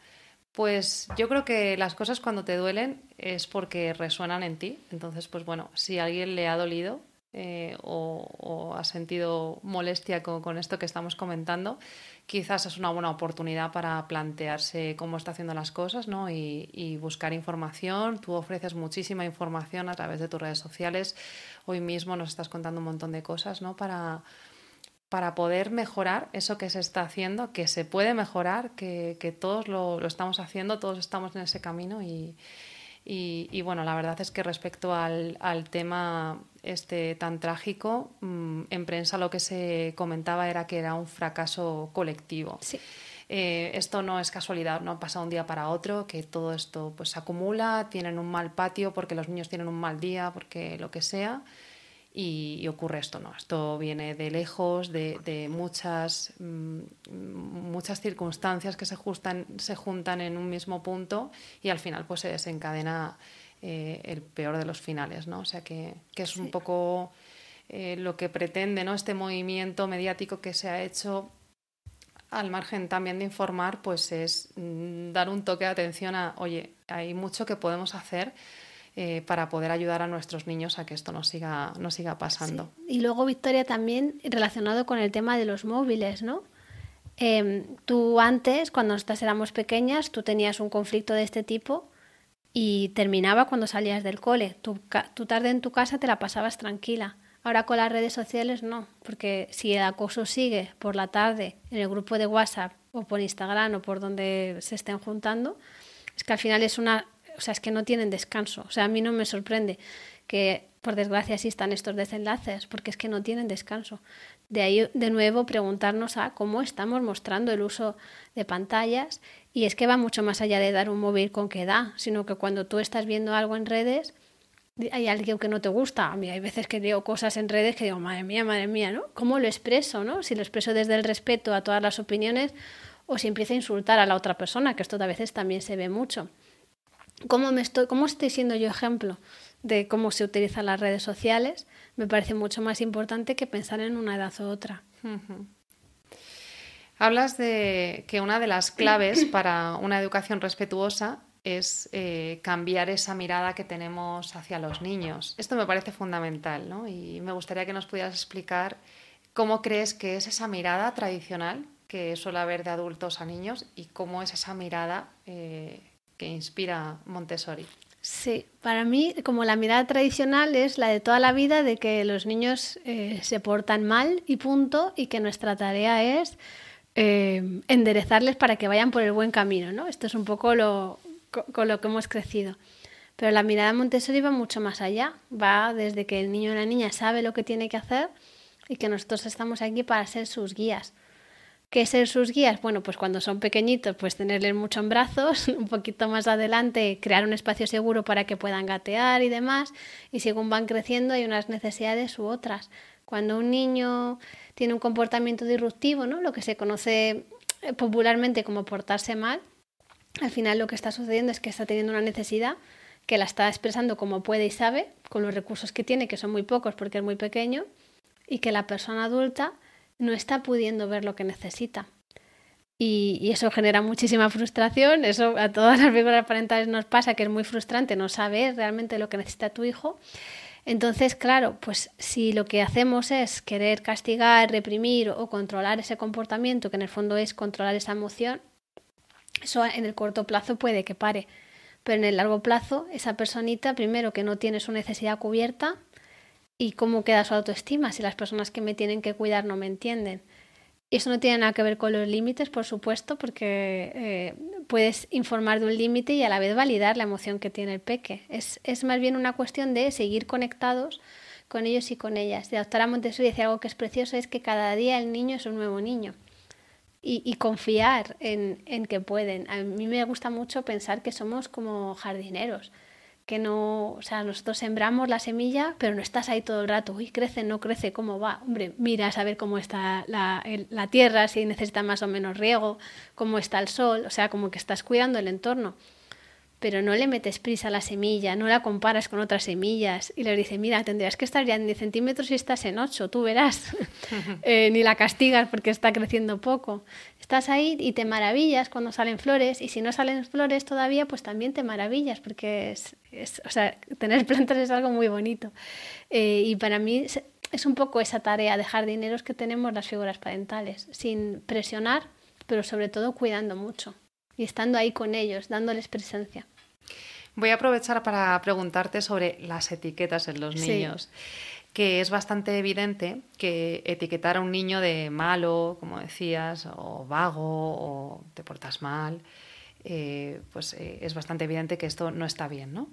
Speaker 1: Pues yo creo que las cosas cuando te duelen es porque resuenan en ti. Entonces, pues bueno, si a alguien le ha dolido eh, o, ha sentido molestia con, esto que estamos comentando, quizás es una buena oportunidad para plantearse cómo está haciendo las cosas ¿no? y, buscar información. Tú ofreces muchísima información a través de tus redes sociales. Hoy mismo nos estás contando un montón de cosas ¿no? para para poder mejorar eso que se está haciendo, que se puede mejorar, que, que todos lo, lo, estamos haciendo, todos estamos en ese camino y, y, y bueno, la verdad es que respecto al, al, tema este tan trágico, mmm, en prensa lo que se comentaba era que era un fracaso colectivo.
Speaker 2: Sí.
Speaker 1: eh, esto no es casualidad, no pasa un día para otro, que todo esto pues se acumula, tienen un mal patio porque los niños tienen un mal día, porque lo que sea, y, ocurre esto, ¿no? Esto viene de lejos, de, muchas, mm, muchas circunstancias que se, se juntan en un mismo punto y al final pues se desencadena eh, el peor de los finales, ¿no? O sea que, es un poco eh, lo que pretende, ¿no? Este movimiento mediático que se ha hecho al margen también de informar, pues es mm, dar un toque de atención a, oye, hay mucho que podemos hacer eh, para poder ayudar a nuestros niños a que esto no siga, no siga pasando.
Speaker 2: Y luego, Victoria, también relacionado con el tema de los móviles, ¿no? Em, tú antes, cuando nosotras éramos pequeñas, tú tenías un conflicto de este tipo y terminaba cuando salías del cole. Tu, tu tarde en tu casa te la pasabas tranquila. Ahora con las redes sociales no, porque si el acoso sigue por la tarde en el grupo de WhatsApp o por Instagram o por donde se estén juntando, es que al final es una, o sea, es que no tienen descanso. O sea, a mí no me sorprende que por desgracia existan estos desenlaces, porque es que no tienen descanso. De ahí, de nuevo, preguntarnos a cómo estamos mostrando el uso de pantallas y es que va mucho más allá de dar un móvil con qué da, sino que cuando tú estás viendo algo en redes, hay alguien que no te gusta. A mí hay veces que leo cosas en redes que digo, madre mía, madre mía, ¿no? ¿Cómo lo expreso, no? Si lo expreso desde el respeto a todas las opiniones o si empiezo a insultar a la otra persona, que esto a veces también se ve mucho. ¿Cómo, me estoy, ¿Cómo estoy siendo yo ejemplo de cómo se utilizan las redes sociales? Me parece mucho más importante que pensar en una edad u otra.
Speaker 1: Hablas de que una de las claves *clears throat* para una educación respetuosa es eh, cambiar esa mirada que tenemos hacia los niños. Esto me parece fundamental, ¿no? Y me gustaría que nos pudieras explicar cómo crees que es esa mirada tradicional que suele haber de adultos a niños y cómo es esa mirada eh, que inspira Montessori.
Speaker 2: Sí, para mí como la mirada tradicional es la de toda la vida de que los niños eh, se portan mal y punto y que nuestra tarea es enderezarles para que vayan por el buen camino, ¿no? Esto es un poco lo, con lo que hemos crecido. Pero la mirada Montessori va mucho más allá, va desde que el niño o la niña sabe lo que tiene que hacer y que nosotros estamos aquí para ser sus guías. ¿Qué ser sus guías? Bueno, pues cuando son pequeñitos, pues tenerles mucho en brazos, *laughs* un poquito más adelante crear un espacio seguro para que puedan gatear y demás, y según van creciendo hay unas necesidades u otras. Cuando un niño tiene un comportamiento disruptivo, ¿no? lo que se conoce popularmente como portarse mal, al final lo que está sucediendo es que está teniendo una necesidad que la está expresando como puede y sabe, con los recursos que tiene, que son muy pocos porque es muy pequeño, y que la persona adulta no está pudiendo ver lo que necesita. Y, eso genera muchísima frustración, eso a todas las figuras parentales nos pasa, que es muy frustrante no saber realmente lo que necesita tu hijo. Entonces, claro, pues si lo que hacemos es querer castigar, reprimir o controlar ese comportamiento, que en el fondo es controlar esa emoción, eso en el corto plazo puede que pare, pero en el largo plazo esa personita, primero que no tiene su necesidad cubierta y cómo queda su autoestima si las personas que me tienen que cuidar no me entienden. Y eso no tiene nada que ver con los límites, por supuesto, porque eh, puedes informar de un límite y a la vez validar la emoción que tiene el peque. Es, es más bien una cuestión de seguir conectados con ellos y con ellas. De doctora Montessori decía algo que es precioso, es que cada día el niño es un nuevo niño y, confiar en, en, que pueden. A mí me gusta mucho pensar que somos como jardineros, que no, o sea, nosotros sembramos la semilla, pero no estás ahí todo el rato, uy, crece, no crece, ¿cómo va? Hombre, mira a saber cómo está la, la tierra, si necesita más o menos riego, cómo está el sol, o sea, como que estás cuidando el entorno pero no le metes prisa a la semilla, no la comparas con otras semillas y le dices, mira, tendrías que estar ya en 10 centímetros y estás en 8, tú verás, *laughs* eh, ni la castigas porque está creciendo poco. Estás ahí y te maravillas cuando salen flores y si no salen flores todavía, pues también te maravillas porque es, o sea, tener *laughs* plantas es algo muy bonito. Eh, y para mí es, es un poco esa tarea de jardineros que tenemos las figuras parentales, sin presionar, pero sobre todo cuidando mucho y estando ahí con ellos, dándoles presencia.
Speaker 1: Voy a aprovechar para preguntarte sobre las etiquetas en los niños. que es bastante evidente que etiquetar a un niño de malo, como decías, o vago, o te portas mal, eh, pues eh, es bastante evidente que esto no está bien, ¿no?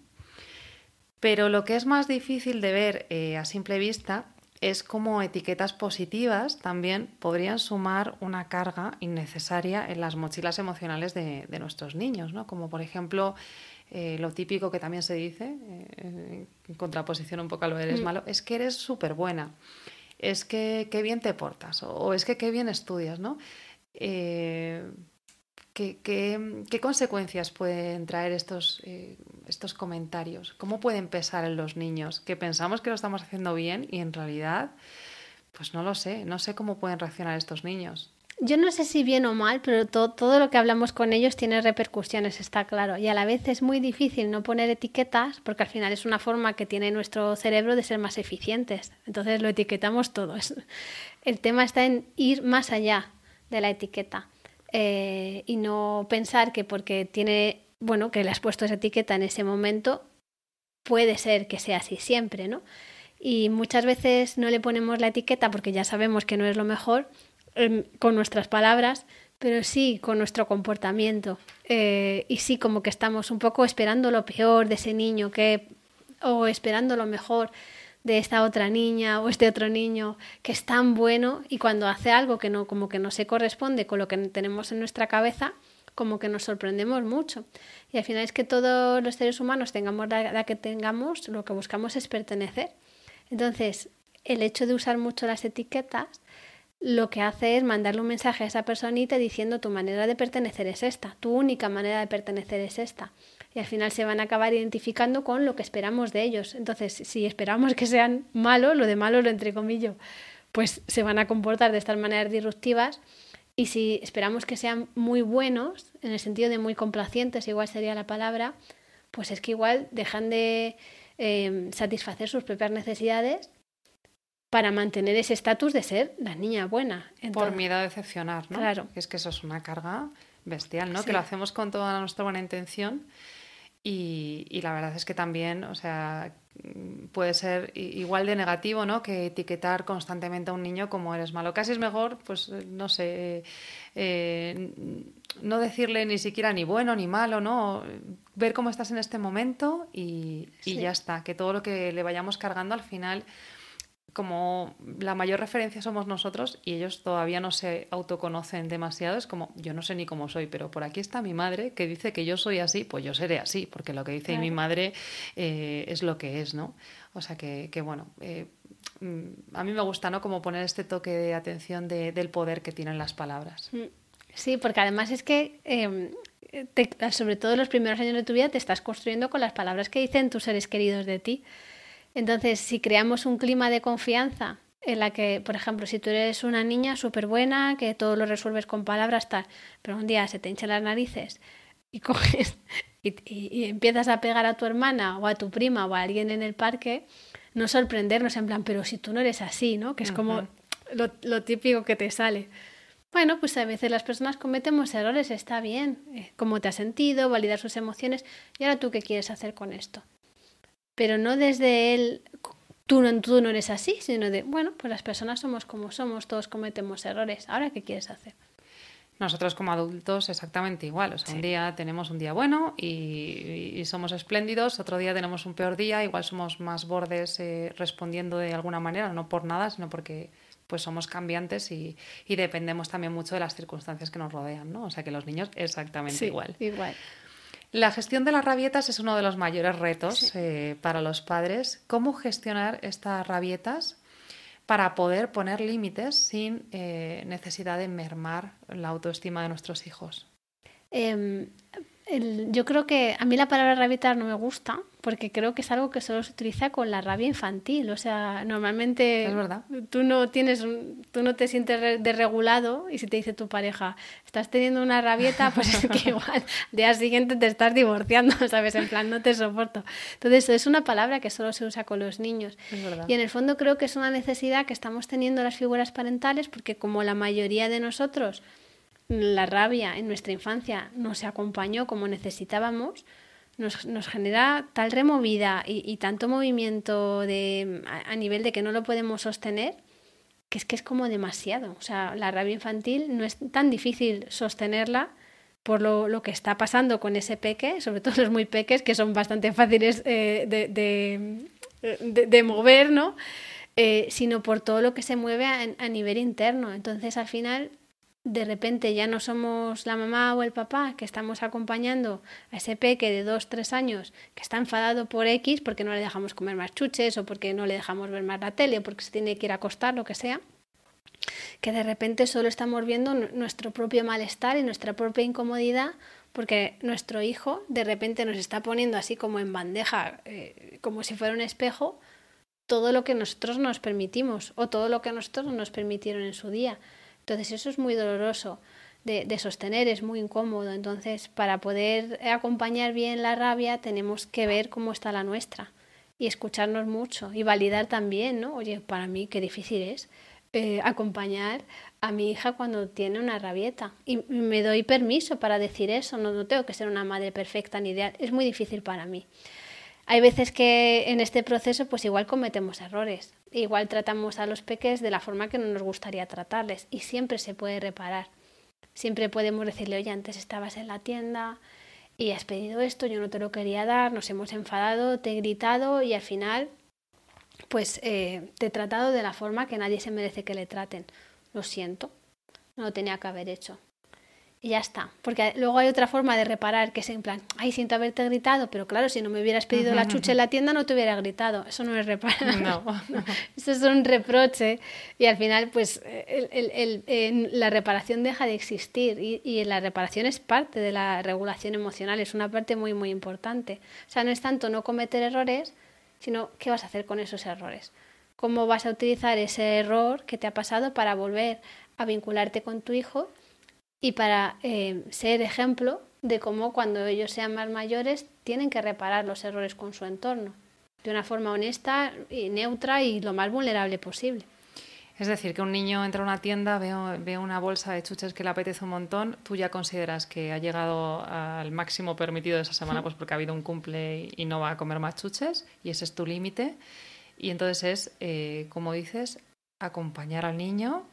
Speaker 1: Pero lo que es más difícil de ver eh, a simple vista es como etiquetas positivas también podrían sumar una carga innecesaria en las mochilas emocionales de, nuestros niños, ¿no? Como por ejemplo eh, lo típico que también se dice, eh, en contraposición un poco a lo eres mm. malo, es que eres súper buena, es que qué bien te portas o, es que qué bien estudias, ¿no? Eh, ¿qué, consecuencias pueden traer estos, estos comentarios? ¿Cómo pueden pesar en los niños? Que pensamos que lo estamos haciendo bien y en realidad, pues no lo sé, no sé cómo pueden reaccionar estos niños.
Speaker 2: Yo no sé si bien o mal, pero todo, todo lo que hablamos con ellos tiene repercusiones, está claro. Y a la vez es muy difícil no poner etiquetas porque al final es una forma que tiene nuestro cerebro de ser más eficientes. Entonces lo etiquetamos todo. El tema está en ir más allá de la etiqueta eh, y no pensar que porque tiene bueno, que le has puesto esa etiqueta en ese momento, puede ser que sea así siempre, ¿no? Y muchas veces no le ponemos la etiqueta porque ya sabemos que no es lo mejor con nuestras palabras, pero sí con nuestro comportamiento. Eh, y sí como que estamos un poco esperando lo peor de ese niño que, o esperando lo mejor de esta otra niña o este otro niño que es tan bueno y cuando hace algo que no como que no se corresponde con lo que tenemos en nuestra cabeza, como que nos sorprendemos mucho. Y al final es que todos los seres humanos, tengamos la que tengamos, lo que buscamos es pertenecer. Entonces, el hecho de usar mucho las etiquetas lo que hace es mandarle un mensaje a esa personita diciendo tu manera de pertenecer es esta, tu única manera de pertenecer es esta. Y al final se van a acabar identificando con lo que esperamos de ellos. Entonces, si esperamos que sean malos, lo de malo lo entre comillas, pues se van a comportar de estas maneras disruptivas y si esperamos que sean muy buenos, en el sentido de muy complacientes, igual sería la palabra, pues es que igual dejan de em, satisfacer sus propias necesidades para mantener ese estatus de ser la niña buena.
Speaker 1: Por miedo a decepcionar, ¿no?
Speaker 2: Claro.
Speaker 1: Es que eso es una carga bestial, ¿no? Que lo hacemos con toda nuestra buena intención y, y, la verdad es que también, o sea, puede ser igual de negativo, ¿no? Que etiquetar constantemente a un niño como eres malo. Casi es mejor, pues, no sé, eh, no decirle ni siquiera ni bueno ni malo, ¿no? Ver cómo estás en este momento y, y ya está. Que todo lo que le vayamos cargando al final como la mayor referencia somos nosotros y ellos todavía no se autoconocen demasiado, es como yo no sé ni cómo soy, pero por aquí está mi madre que dice que yo soy así, pues yo seré así, porque lo que dice mi madre eh, es lo que es, ¿no? O sea que, bueno, eh, mm, a mí me gusta, ¿no? Como poner este toque de atención del poder que tienen las palabras. Mm.
Speaker 2: Sí, porque además es que em, sobre todo en los primeros años de tu vida te estás construyendo con las palabras que dicen tus seres queridos de ti. Entonces, si creamos un clima de confianza en la que, por ejemplo, si tú eres una niña súper buena, que todo lo resuelves con palabras, tal, pero un día se te hinchan las narices y *laughs* coges y, empiezas a pegar a tu hermana o a tu prima o a alguien en el parque, no sorprendernos en plan, pero si tú no eres así, ¿no? Que es como lo, lo, típico que te sale. Bueno, pues a veces las personas cometemos errores, está bien. Eh, ¿Cómo te has sentido? Validar sus emociones. ¿Y ahora tú qué quieres hacer con esto? Pero no desde él, tú no, tú no eres así, sino de, bueno, pues las personas somos como somos, todos cometemos errores, ahora qué quieres hacer.
Speaker 1: Nosotros como adultos exactamente igual. O sea, un día tenemos un día bueno y, somos espléndidos, otro día tenemos un peor día, igual somos más bordes eh, respondiendo de alguna manera, no por nada, sino porque pues somos cambiantes y, dependemos también mucho de las circunstancias que nos rodean, ¿no? O sea que los niños exactamente igual.
Speaker 2: Igual.
Speaker 1: La gestión de las rabietas es uno de los mayores retos eh, para los padres. ¿Cómo gestionar estas rabietas para poder poner límites sin eh, necesidad de mermar la autoestima de nuestros hijos?
Speaker 2: Em, yo creo que a mí la palabra rabieta no me gusta porque creo que es algo que solo se utiliza con la rabia infantil. O sea, normalmente
Speaker 1: es verdad.
Speaker 2: tú no tienes, tú no te sientes desregulado y si te dice tu pareja, estás teniendo una rabieta, pues es que *laughs* igual día siguiente te estás divorciando, *laughs* ¿sabes? En plan, no te soporto. Entonces, es una palabra que solo se usa con los niños. Y en el fondo creo que es una necesidad que estamos teniendo las figuras parentales porque como la mayoría de nosotros la rabia en nuestra infancia no se acompañó como necesitábamos, nos, nos genera tal removida y, tanto movimiento de, a, nivel de que no lo podemos sostener, que es que es como demasiado. O sea, la rabia infantil no es tan difícil sostenerla por lo, lo que está pasando con ese peque, sobre todo los muy peques, que son bastante fáciles eh, de, de, de, mover, ¿no? eh, sino por todo lo que se mueve a nivel interno. Entonces, al final, de repente ya no somos la mamá o el papá que estamos acompañando a ese peque de dos, tres años que está enfadado por X porque no le dejamos comer más chuches o porque no le dejamos ver más la tele o porque se tiene que ir a acostar, lo que sea, que de repente solo estamos viendo nuestro propio malestar y nuestra propia incomodidad porque nuestro hijo de repente nos está poniendo así como en bandeja, eh, como si fuera un espejo, todo lo que nosotros nos permitimos o todo lo que nosotros nos permitieron en su día. Entonces eso es muy doloroso de, sostener, es muy incómodo. Entonces para poder acompañar bien la rabia tenemos que ver cómo está la nuestra y escucharnos mucho y validar también, ¿no? Oye, para mí qué difícil es eh, acompañar a mi hija cuando tiene una rabieta. Y me doy permiso para decir eso, no, no tengo que ser una madre perfecta ni ideal, es muy difícil para mí. Hay veces que en este proceso pues igual cometemos errores, igual tratamos a los peques de la forma que no nos gustaría tratarles y siempre se puede reparar. Siempre podemos decirle, oye, antes estabas en la tienda y has pedido esto, yo no te lo quería dar, nos hemos enfadado, te he gritado y al final pues eh, te he tratado de la forma que nadie se merece que le traten. Lo siento, no lo tenía que haber hecho y ya está. Porque luego hay otra forma de reparar que es en plan, ay, siento haberte gritado, pero claro, si no me hubieras pedido la chucha en la tienda no te hubiera gritado. Eso no es reparar. No. *laughs* Eso es un reproche y al final pues el, la reparación deja de existir y, y, la reparación es parte de la regulación emocional, es una parte muy, muy importante. O sea, no es tanto no cometer errores, sino qué vas a hacer con esos errores. Cómo vas a utilizar ese error que te ha pasado para volver a vincularte con tu hijo y para eh, ser ejemplo de cómo cuando ellos sean más mayores tienen que reparar los errores con su entorno de una forma honesta y neutra y lo más vulnerable posible.
Speaker 1: Es decir, que un niño entra a una tienda, ve, una bolsa de chuches que le apetece un montón, tú ya consideras que ha llegado al máximo permitido de esa semana pues porque ha habido un cumple y no va a comer más chuches y ese es tu límite. Y entonces es, eh, como dices, acompañar al niño.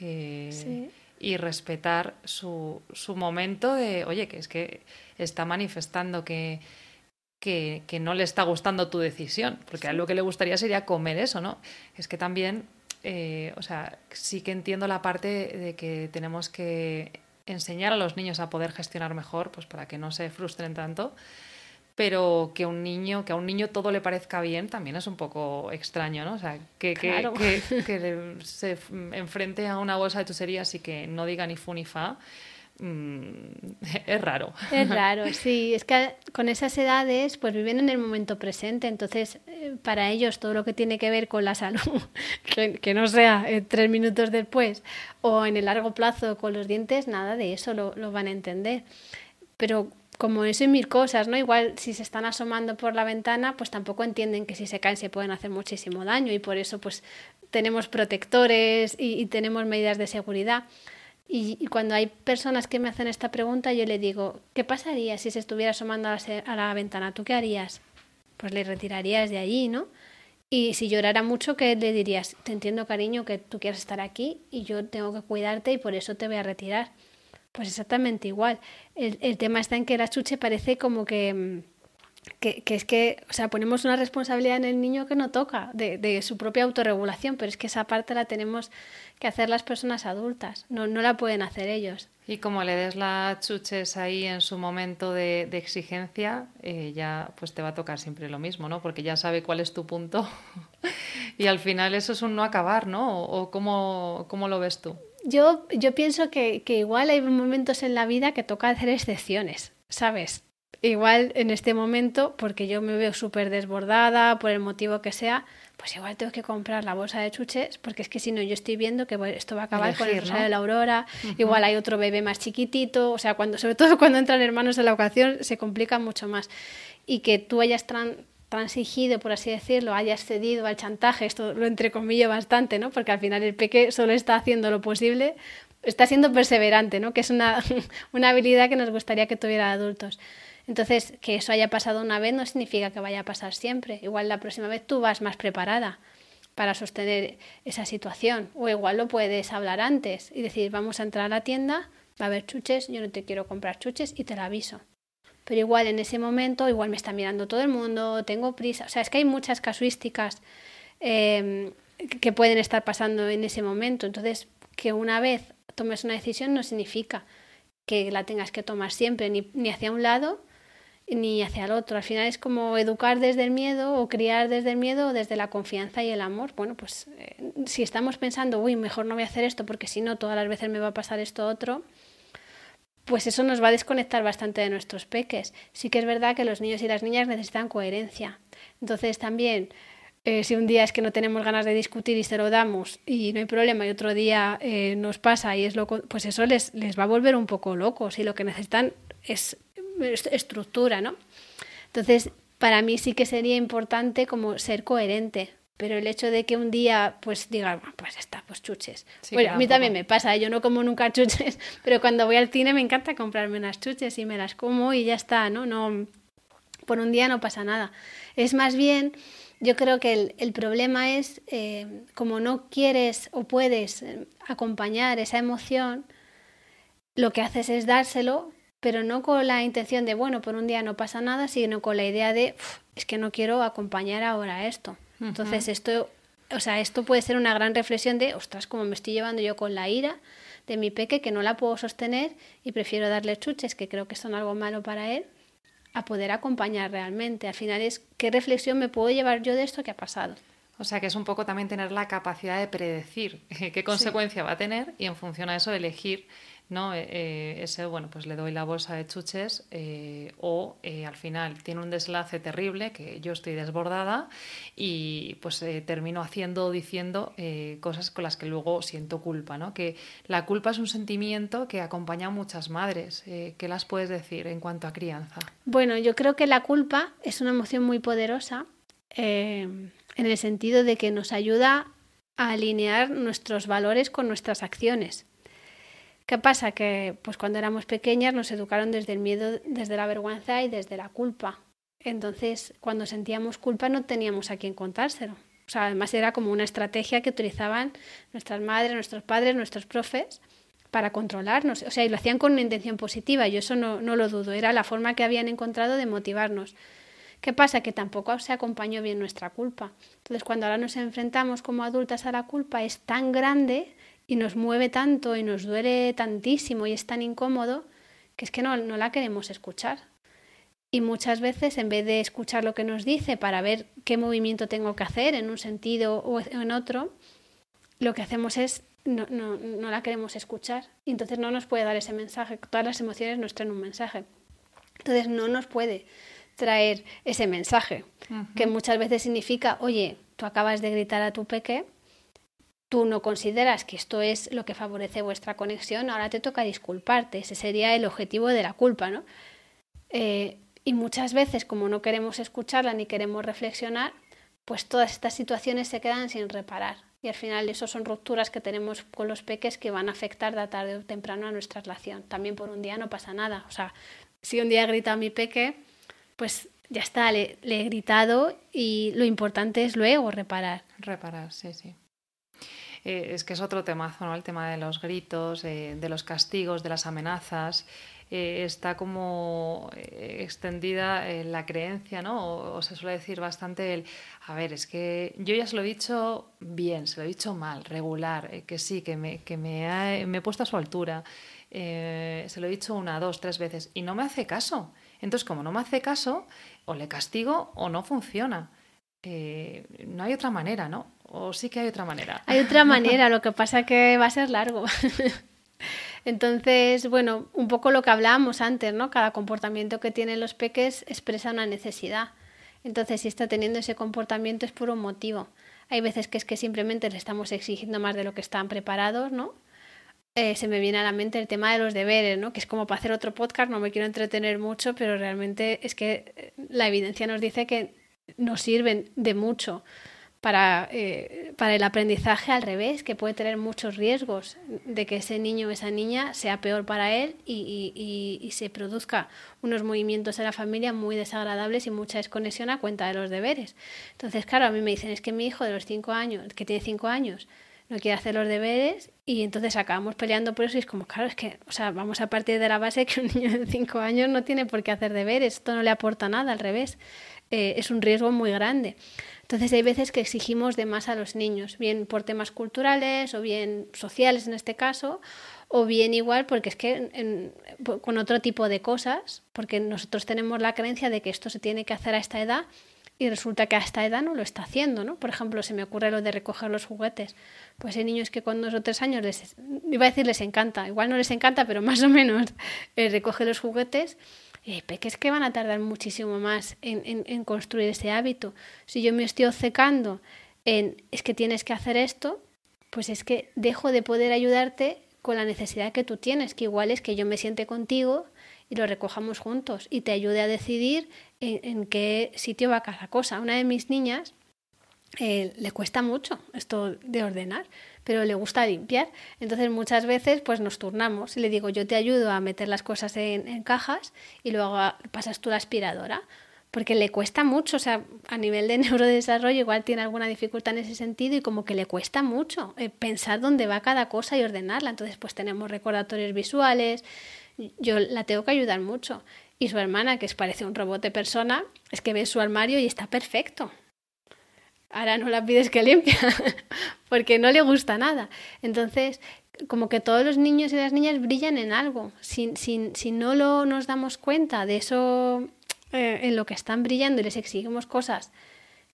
Speaker 1: Eh, sí y respetar su, su momento de, oye, que es que está manifestando que, que, que, no le está gustando tu decisión, porque a lo que le gustaría sería comer eso, ¿no? Es que también, eh, o sea, sí que entiendo la parte de que tenemos que enseñar a los niños a poder gestionar mejor, pues para que no se frustren tanto, pero que un niño, que a un niño todo le parezca bien también es un poco extraño, ¿no? O sea, que, que, *laughs* se enfrente a una bolsa de tuserías y que no diga ni fu ni fa, mm, *laughs* es raro.
Speaker 2: Es raro, *laughs* sí. Es que con esas edades, pues viven en el momento presente. Entonces, eh, para ellos, todo lo que tiene que ver con la salud, que, no sea eh, tres minutos después o en el largo plazo con los dientes, nada de eso lo, lo van a entender. Pero como eso y mil cosas, ¿no? Igual si se están asomando por la ventana, pues tampoco entienden que si se caen se pueden hacer muchísimo daño y por eso pues tenemos protectores y, tenemos medidas de seguridad. Y, cuando hay personas que me hacen esta pregunta, yo le digo, ¿qué pasaría si se estuviera asomando a la, a la ventana? ¿Tú qué harías? Pues le retirarías de allí, ¿no? Y si llorara mucho, ¿qué le dirías? Te entiendo, cariño, que tú quieres estar aquí y yo tengo que cuidarte y por eso te voy a retirar. Pues exactamente igual. El, el tema está en que la chuche parece como que, mm, que, que, es que, o sea, ponemos una responsabilidad en el niño que no toca, de, su propia autorregulación, pero es que esa parte la tenemos que hacer las personas adultas, no, no la pueden hacer ellos.
Speaker 1: Y como le des las chuches ahí en su momento de, exigencia, eh, ya pues te va a tocar siempre lo mismo, ¿no? Porque ya sabe cuál es tu punto *laughs* y al final eso es un no acabar, ¿no? ¿O, o cómo, cómo lo ves tú?
Speaker 2: Yo, yo pienso que, que igual hay momentos en la vida que toca hacer excepciones, ¿sabes? Igual en este momento, porque yo me veo súper desbordada, por el motivo que sea, pues igual tengo que comprar la bolsa de chuches, porque es que si no, yo estoy viendo que esto va a acabar con el rosario de la aurora, igual hay otro bebé más chiquitito, o sea, cuando, sobre todo *laughs* cuando entran hermanos en la ocasión, se complica mucho más. Y que tú hayas transigido, por así decirlo, haya cedido al chantaje, esto lo entrecomillo bastante, ¿no? Porque al final el peque solo está haciendo lo posible, está siendo perseverante, ¿no? Que es una, *laughs* una habilidad que nos gustaría que tuviera adultos. Entonces, que eso haya pasado una vez no significa que vaya a pasar siempre. Igual la próxima vez tú vas más preparada para sostener esa situación. O igual lo puedes hablar antes y decir, vamos a entrar a la tienda, va a haber chuches, yo no te quiero comprar chuches y te la aviso pero igual en ese momento, igual me está mirando todo el mundo, tengo prisa. O sea, es que hay muchas casuísticas em, que pueden estar pasando en ese momento. Entonces, que una vez tomes una decisión no significa que la tengas que tomar siempre, ni, ni hacia un lado ni hacia el otro. Al final es como educar desde el miedo o criar desde el miedo desde la confianza y el amor. Bueno, pues eh, si estamos pensando, uy, mejor no voy a hacer esto porque si no todas las veces me va a pasar esto otro, pues eso nos va a desconectar bastante de nuestros peques. Sí que es verdad que los niños y las niñas necesitan coherencia. Entonces también, eh, si un día es que no tenemos ganas de discutir y se lo damos y no hay problema y otro día eh, nos pasa y es loco, pues eso les, les va a volver un poco locos y lo que necesitan es estructura, ¿no? Entonces, para mí sí que sería importante como ser coherente, pero el hecho de que un día pues diga, pues está, pues chuches. bueno, a mí también me pasa, yo no como nunca chuches, *laughs* pero cuando voy al cine me encanta comprarme unas chuches y me las como y ya está, ¿no? No por un día no pasa nada. Es más bien, yo creo que el, problema es eh, como no quieres o puedes eh, acompañar esa emoción, lo que haces es dárselo, pero no con la intención de, bueno, por un día no pasa nada, sino con la idea de, es que no quiero acompañar ahora esto. Entonces, esto, o sea, esto puede ser una gran reflexión de, ostras, como me estoy llevando yo con la ira de mi peque, que no la puedo sostener y prefiero darle chuches, que creo que son algo malo para él, a poder acompañar realmente. Al final es, ¿qué reflexión me puedo llevar yo de esto que ha pasado?
Speaker 1: O sea que es un poco también tener la capacidad de predecir *laughs* qué consecuencia va a tener y en función a eso elegir ¿no? Eh, eh, ese, bueno, pues le doy la bolsa de chuches eh, o al final tiene un deslace terrible que yo estoy desbordada y pues termino haciendo o diciendo cosas con las que luego siento culpa, ¿no? Que la culpa es un sentimiento que acompaña a muchas madres. ¿Qué las puedes decir en cuanto a crianza?
Speaker 2: Bueno, yo creo que la culpa es una emoción muy poderosa en el sentido de que nos ayuda a alinear nuestros valores con nuestras acciones. ¿Qué pasa? Que pues cuando éramos pequeñas nos educaron desde el miedo, desde la vergüenza y desde la culpa. Entonces, cuando sentíamos culpa no teníamos a quién contárselo. O sea, además era como una estrategia que utilizaban nuestras madres, nuestros padres, nuestros profes para controlarnos. O sea, y lo hacían con una intención positiva, yo eso no, no lo dudo, era la forma que habían encontrado de motivarnos. ¿Qué pasa? Que tampoco se acompañó bien nuestra culpa. Entonces, cuando ahora nos enfrentamos como adultas a la culpa, es tan grande y nos mueve tanto y nos duele tantísimo y es tan incómodo que es que no, no la queremos escuchar. Y muchas veces, en vez de escuchar lo que nos dice para ver qué movimiento tengo que hacer en un sentido o en otro, lo que hacemos es no, no, no la queremos escuchar. Y entonces no nos puede dar ese mensaje. Todas las emociones nos traen un mensaje. Entonces no nos puede traer ese mensaje, que muchas veces significa, oye, tú acabas de gritar a tu peque tú no consideras que esto es lo que favorece vuestra conexión, ahora te toca disculparte. Ese sería el objetivo de la culpa, ¿no? Eh, y muchas veces, como no queremos escucharla ni queremos reflexionar, pues todas estas situaciones se quedan sin reparar. Y al final eso son rupturas que tenemos con los peques que van a afectar de tarde o temprano a nuestra relación. También por un día no pasa nada. O sea, si un día he gritado a mi peque, pues ya está, le he gritado y lo importante es luego reparar.
Speaker 1: Reparar, sí, sí. Eh, es que es otro temazo, ¿no? El tema de los gritos, eh, de los castigos, de las amenazas. Eh, está como extendida la creencia, ¿no? O, se suele decir bastante el, a ver, es que yo ya se lo he dicho bien, se lo he dicho mal, regular, que sí, que me, que me, me he puesto a su altura, se lo he dicho una, dos, tres veces y no me hace caso. Entonces, como no me hace caso, o le castigo o no funciona. no hay otra manera, ¿no? ¿O sí que hay otra manera?
Speaker 2: Hay otra *laughs* manera, lo que pasa que va a ser largo. *laughs* Entonces, bueno, un poco lo que hablábamos antes, ¿no? Cada comportamiento que tienen los peques expresa una necesidad. Entonces, si está teniendo ese comportamiento es por un motivo. Hay veces que es que simplemente le estamos exigiendo más de lo que están preparados, ¿no? Eh, se me viene a la mente el tema de los deberes, ¿no? Que es como para hacer otro podcast, no me quiero entretener mucho, pero realmente es que eh, la evidencia nos dice que nos sirven de mucho para, eh, para, el aprendizaje al revés, que puede tener muchos riesgos de que ese niño o esa niña sea peor para él y, se produzca unos movimientos en la familia muy desagradables y mucha desconexión a cuenta de los deberes. Entonces, claro, a mí me dicen, es que mi hijo de los cinco años, que tiene cinco años, no quiere hacer los deberes y entonces acabamos peleando por eso y es como, claro, es que, o sea, vamos a partir de la base que un *laughs* niño de cinco años no tiene por qué hacer deberes, esto no le aporta nada, al revés, eh, es un riesgo muy grande. Entonces hay veces que exigimos de más a los niños, bien por temas culturales o bien sociales en este caso, o bien igual porque es que con otro tipo de cosas, porque nosotros tenemos la creencia de que esto se tiene que hacer a esta edad y resulta que a esta edad no lo está haciendo, ¿no? Por ejemplo, se me ocurre lo de recoger los juguetes. Pues hay niños que con dos o tres años les, iba a decir les encanta, igual no les encanta, pero *laughs* más o menos eh, recoge los juguetes. Hay peques que van a tardar muchísimo más en, en, construir ese hábito. Si yo me estoy obcecando en es que tienes que hacer esto, pues es que dejo de poder ayudarte con la necesidad que tú tienes, que igual es que yo me siente contigo y lo recojamos juntos y te ayude a decidir en, qué sitio va cada cosa. Una de mis niñas eh, le cuesta mucho esto de ordenar, pero le gusta limpiar. Entonces muchas veces pues nos turnamos y le digo yo te ayudo a meter las cosas en, cajas y luego pasas tú la aspiradora porque le cuesta mucho, o sea, a nivel de *laughs* neurodesarrollo igual tiene alguna dificultad en ese sentido y como que le cuesta mucho eh, pensar dónde va cada cosa y ordenarla. Entonces pues tenemos recordatorios visuales, yo la tengo que ayudar mucho. Y su hermana, que parece un robot de persona, es que ve su armario y está perfecto. Ahora no la pides que limpie, *laughs* porque no le gusta nada. Entonces, como que todos los niños y las niñas brillan en algo. Si, si no lo, nos damos cuenta de eso eh, en lo que están brillando y les exigimos cosas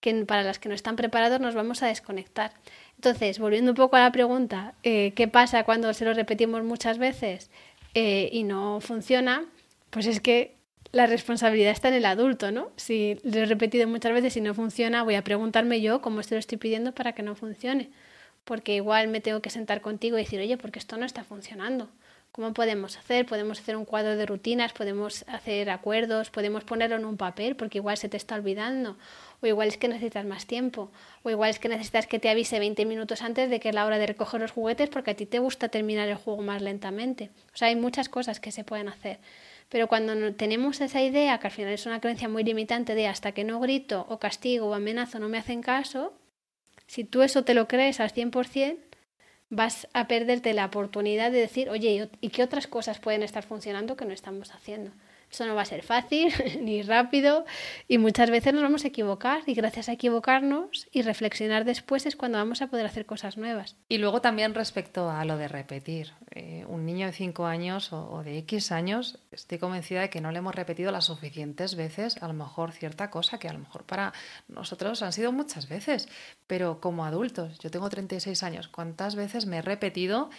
Speaker 2: que para las que no están preparados, nos vamos a desconectar. Entonces, volviendo un poco a la pregunta, eh, ¿qué pasa cuando se lo repetimos muchas veces? Eh, y no funciona, pues es que la responsabilidad está en el adulto, ¿no? Si lo he repetido muchas veces y no funciona, voy a preguntarme yo cómo esto lo estoy pidiendo para que no funcione. Porque igual me tengo que sentar contigo y decir, oye, porque esto no está funcionando. ¿Cómo podemos hacer? Podemos hacer un cuadro de rutinas, podemos hacer acuerdos, podemos ponerlo en un papel porque igual se te está olvidando, o igual es que necesitas más tiempo, o igual es que necesitas que te avise 20 minutos antes de que es la hora de recoger los juguetes porque a ti te gusta terminar el juego más lentamente. O sea, hay muchas cosas que se pueden hacer. Pero cuando tenemos esa idea, que al final es una creencia muy limitante de hasta que no grito o castigo o amenazo no me hacen caso, si tú eso te lo crees al 100%, vas a perderte la oportunidad de decir, oye, ¿y qué otras cosas pueden estar funcionando que no estamos haciendo? Eso no va a ser fácil *laughs* ni rápido y muchas veces nos vamos a equivocar y gracias a equivocarnos y reflexionar después es cuando vamos a poder hacer cosas nuevas.
Speaker 1: Y luego también respecto a lo de repetir, eh, un niño de 5 años o, de X años, estoy convencida de que no le hemos repetido las suficientes veces a lo mejor cierta cosa que a lo mejor para nosotros han sido muchas veces, pero como adultos, yo tengo 36 años, ¿cuántas veces me he repetido?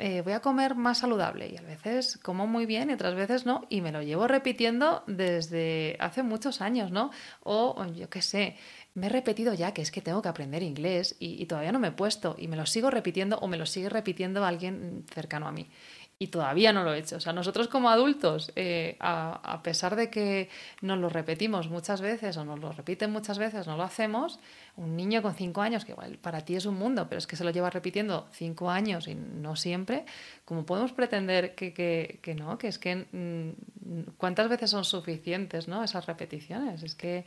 Speaker 1: Eh, voy a comer más saludable y a veces como muy bien y otras veces no y me lo llevo repitiendo desde hace muchos años, ¿no? O yo qué sé, me he repetido ya que es que tengo que aprender inglés y, todavía no me he puesto y me lo sigo repitiendo o me lo sigue repitiendo alguien cercano a mí y todavía no lo he hecho. O sea, nosotros como adultos, eh, a, pesar de que nos lo repetimos muchas veces o nos lo repiten muchas veces, no lo hacemos, un niño con cinco años, que igual para ti es un mundo, pero es que se lo lleva repitiendo cinco años y no siempre, ¿cómo podemos pretender que, que, que no? Que es que mm, cuántas veces son suficientes, ¿no? Esas repeticiones. Es que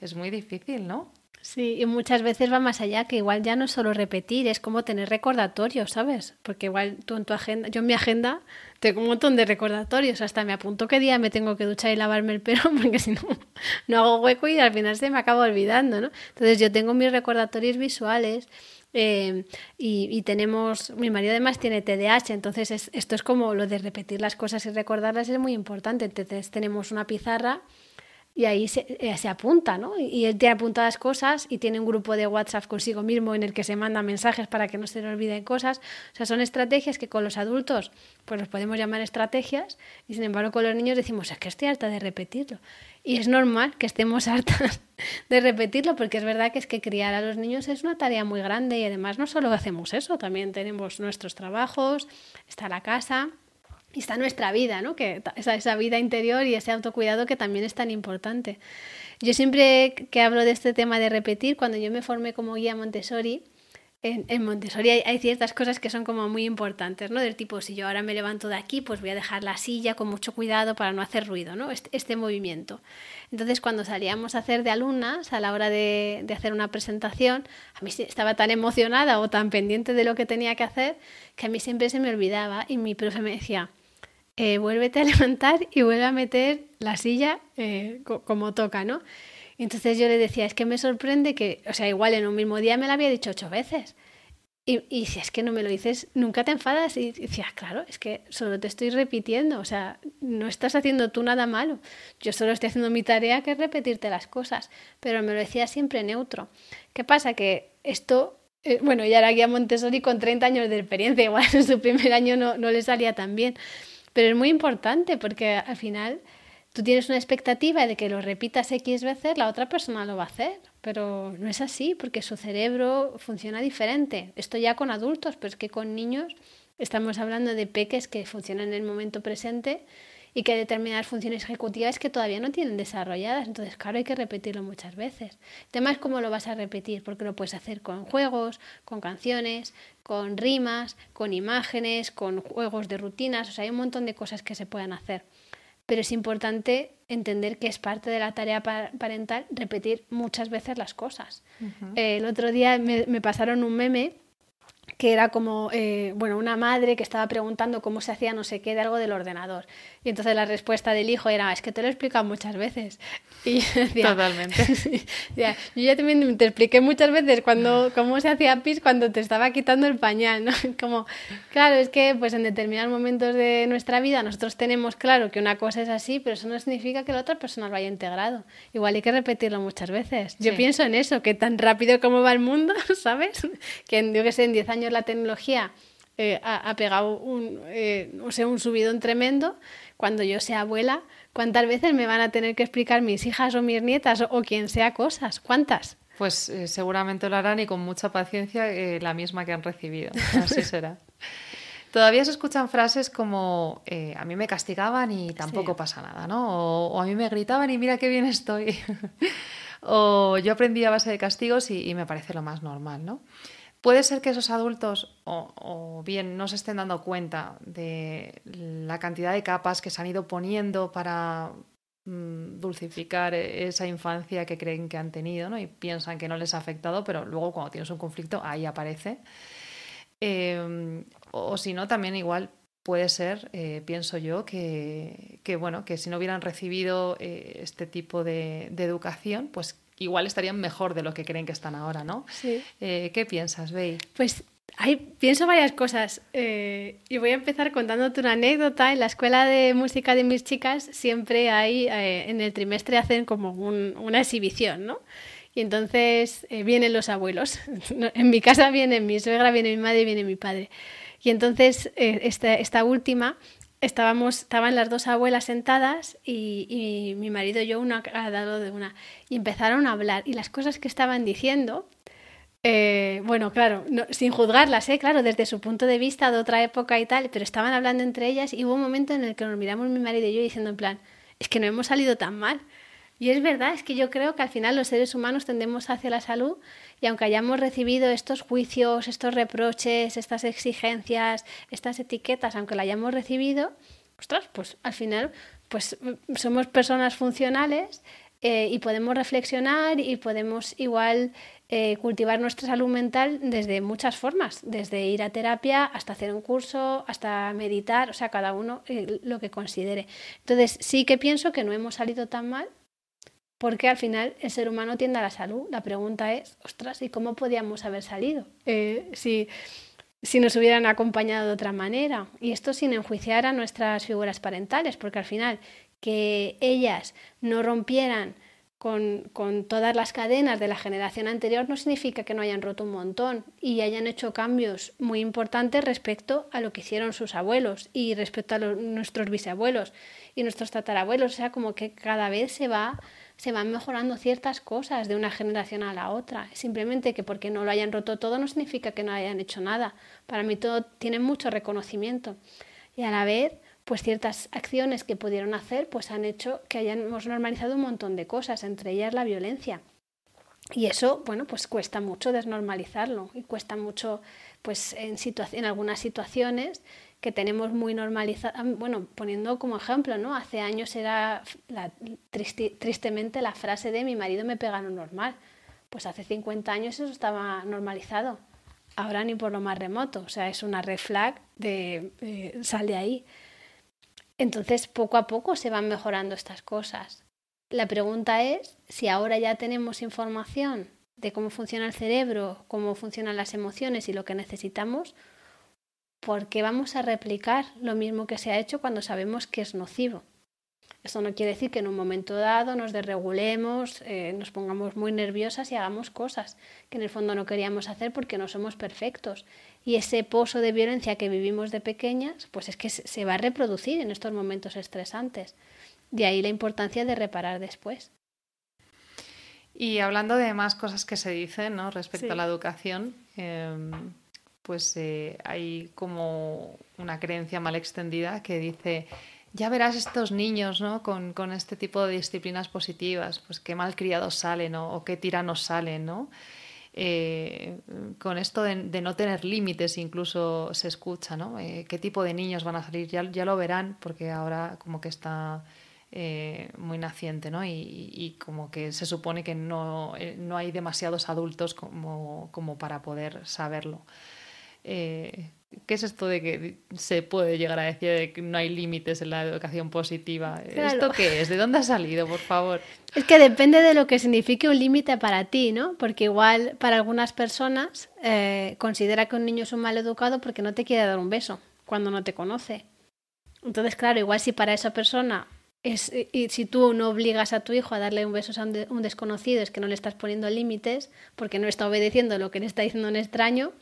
Speaker 1: es muy difícil, ¿no?
Speaker 2: Sí, y muchas veces va más allá, que igual ya no es solo repetir, es como tener recordatorios, ¿sabes? Porque igual tú en tu agenda, yo en mi agenda tengo un montón de recordatorios, hasta me apunto qué día me tengo que duchar y lavarme el pelo, *laughs* porque si no, no hago hueco y al final se me acaba olvidando, ¿no? Entonces yo tengo mis recordatorios visuales eh, y, tenemos, mi marido además tiene TDAH, entonces esto es como lo de repetir las cosas y recordarlas es muy importante, entonces tenemos una pizarra y ahí se, eh, se, apunta, ¿no? Y él tiene apuntadas cosas y tiene un grupo de WhatsApp consigo mismo en el que se manda mensajes para que no se le olviden cosas. O sea, son estrategias que con los adultos pues los podemos llamar estrategias y sin embargo con los niños decimos, es que estoy harta de repetirlo. Y es normal que estemos *laughs* hartas de repetirlo porque es verdad que es que criar a los niños es una tarea muy grande y además no solo hacemos eso, también tenemos nuestros trabajos, está la casa y está nuestra vida, ¿no? Esa vida interior y ese autocuidado que también es tan importante. Yo siempre que hablo de este tema de repetir, cuando yo me formé como guía Montessori, en, Montessori hay, ciertas cosas que son como muy importantes, ¿no? Del tipo, si yo ahora me levanto de aquí, pues voy a dejar la silla con mucho cuidado para no hacer ruido, ¿no? Este, este movimiento. Entonces, cuando salíamos a hacer de alumnas, a la hora de, de, hacer una presentación, a mí estaba tan emocionada o tan pendiente de lo que tenía que hacer que a mí siempre se me olvidaba y mi profe me decía, eh, vuélvete a *laughs* levantar y vuelve a meter la silla eh, como toca, ¿no? Y entonces yo le decía, es que me sorprende que, o sea, igual en un mismo día me lo había dicho ocho veces. Y, y si es que no me lo dices, nunca te enfadas. Y decía, claro, es que solo te estoy repitiendo, o sea, no estás haciendo tú nada malo. Yo solo estoy haciendo mi tarea, que es repetirte las cosas. Pero me lo decía siempre neutro. ¿Qué pasa? Que esto eh, bueno, ya era guía Montessori con 30 años de experiencia, *laughs* igual en su primer año no, no le salía tan bien. Pero es muy importante porque al final tú tienes una expectativa de que lo repitas X veces, la otra persona lo va a hacer, pero no es así porque su cerebro funciona diferente. Esto ya con adultos, pero es que con niños estamos hablando de peques que funcionan en el momento presente y que hay determinadas funciones ejecutivas que todavía no tienen desarrolladas. Entonces, claro, hay que repetirlo muchas veces. El tema es cómo lo vas a repetir, porque lo puedes hacer con juegos, con canciones, con rimas, con imágenes, con juegos de rutinas. O sea, hay un montón de cosas que se pueden hacer. Pero es importante entender que es parte de la tarea parental repetir muchas veces las cosas. el otro día me, me pasaron un meme que era como, eh, bueno, una madre que estaba preguntando cómo se hacía no sé qué de algo del ordenador. Y entonces la respuesta del hijo era, es que te lo he explicado muchas veces. *laughs*
Speaker 1: Y decía, Totalmente. *laughs*
Speaker 2: yo ya también te expliqué muchas veces cuando, cómo se hacía pis cuando te estaba quitando el pañal, ¿no? *laughs* Como, claro, es que pues en determinados momentos de nuestra vida nosotros tenemos claro que una cosa es así, pero eso no significa que la otra persona lo haya integrado. Igual hay que repetirlo muchas veces. Yo pienso en eso, que tan rápido como va el mundo, ¿sabes? Que yo que sé, en 10 años la tecnología eh, ha, pegado un, eh, o sea, un subidón tremendo. Cuando yo sea abuela, ¿cuántas veces me van a tener que explicar mis hijas o mis nietas o, quien sea cosas? ¿Cuántas?
Speaker 1: Pues eh, seguramente lo harán y con mucha paciencia la misma que han recibido. Así *laughs* será. Todavía se escuchan frases como a mí me castigaban y tampoco pasa nada, ¿no? O, a mí me gritaban y mira qué bien estoy. *laughs* o yo aprendí a base de castigos y, y me parece lo más normal, ¿no? Puede ser que esos adultos o, bien no se estén dando cuenta de la cantidad de capas que se han ido poniendo para mm, dulcificar esa infancia que creen que han tenido ¿no? y piensan que no les ha afectado, pero luego cuando tienes un conflicto ahí aparece. Em, o, si no, también igual puede ser, eh, pienso yo, que, bueno, que si no hubieran recibido eh, este tipo de, de educación, pues igual estarían mejor de lo que creen que están ahora, ¿no?
Speaker 2: Sí.
Speaker 1: Eh, ¿Qué piensas, Bey?
Speaker 2: Pues hay, pienso varias cosas eh, y voy a empezar contándote una anécdota. En la escuela de música de mis chicas siempre hay, eh, en el trimestre hacen como una exhibición, ¿no? Y entonces vienen los abuelos. *laughs* en mi casa viene mi suegra, viene mi madre viene mi padre. Y entonces esta, esta última estábamos, estaban las dos abuelas sentadas y, mi marido y yo, una ha dado de una, y empezaron a hablar. Y las cosas que estaban diciendo, eh, bueno, claro, sin juzgarlas, ¿eh? claro, desde su punto de vista de otra época y tal, pero estaban hablando entre ellas y hubo un momento en el que nos miramos mi marido y yo diciendo en plan, es que no hemos salido tan mal. Y es verdad, es que yo creo que al final los seres humanos tendemos hacia la salud y aunque hayamos recibido estos juicios, estos reproches, estas exigencias, estas etiquetas, aunque la hayamos recibido, ostras, pues al final pues somos personas funcionales eh, y podemos reflexionar y podemos igual eh, cultivar nuestra salud mental desde muchas formas, desde ir a terapia hasta hacer un curso, hasta meditar, o sea, cada uno eh, lo que considere. Entonces, sí que pienso que no hemos salido tan mal porque al final el ser humano tiende a la salud. La pregunta es, ostras, ¿y cómo podíamos haber salido eh, si, si nos hubieran acompañado de otra manera? Y esto sin enjuiciar a nuestras figuras parentales, porque al final que ellas no rompieran con, con, todas las cadenas de la generación anterior no significa que no hayan roto un montón y hayan hecho cambios muy importantes respecto a lo que hicieron sus abuelos y respecto a nuestros bisabuelos y nuestros tatarabuelos. O sea, como que cada vez se va se van mejorando ciertas cosas de una generación a la otra. Simplemente que porque no lo hayan roto todo no significa que no hayan hecho nada. Para mí todo tiene mucho reconocimiento. Y a la vez, pues ciertas acciones que pudieron hacer, pues han hecho que hayamos normalizado un montón de cosas, entre ellas la violencia. Y eso, bueno, pues cuesta mucho desnormalizarlo y cuesta mucho, pues en, en algunas situaciones que tenemos muy normalizada, bueno, poniendo como ejemplo, ¿no? Hace años era la, tristemente la frase de mi marido me pega no normal. Pues hace 50 años eso estaba normalizado. Ahora ni por lo más remoto. O sea, es una red flag de eh, sal de ahí. Entonces, poco a poco se van mejorando estas cosas. la pregunta es si ahora ya tenemos información de cómo funciona el cerebro, cómo funcionan las emociones y lo que necesitamos, ¿por qué vamos a replicar lo mismo que se ha hecho cuando sabemos que es nocivo? Esto no quiere decir que en un momento dado nos desregulemos, eh, nos pongamos muy nerviosas y hagamos cosas que en el fondo no queríamos hacer porque no somos perfectos. Y ese pozo de violencia que vivimos de pequeñas, pues es que se va a reproducir en estos momentos estresantes. De ahí la importancia de reparar después.
Speaker 1: Y hablando de más cosas que se dicen ¿no? respecto a la educación, em, pues eh, hay como una creencia mal extendida que dice ya verás estos niños ¿no? con, este tipo de disciplinas positivas, pues qué malcriados salen o qué tiranos salen, ¿no? Eh, con esto de, no tener límites incluso se escucha, ¿no? Eh, ¿Qué tipo de niños van a salir? Ya, lo verán porque ahora como que está muy naciente, ¿no? Y, y, como que se supone que no, no hay demasiados adultos como, como para poder saberlo. Eh, ¿Qué es esto de que se puede llegar a decir que no hay límites en la educación positiva? ¿Esto qué es? ¿De dónde ha salido, por favor?
Speaker 2: Es que depende de lo que signifique un límite para ti, ¿no? Porque igual para algunas personas eh, considera que un niño es un mal educado porque no te quiere dar un beso cuando no te conoce. Entonces, claro, igual si para esa persona es, y si tú no obligas a tu hijo a darle un beso a un, desconocido, es que no le estás poniendo límites porque no está obedeciendo lo que le está diciendo un extraño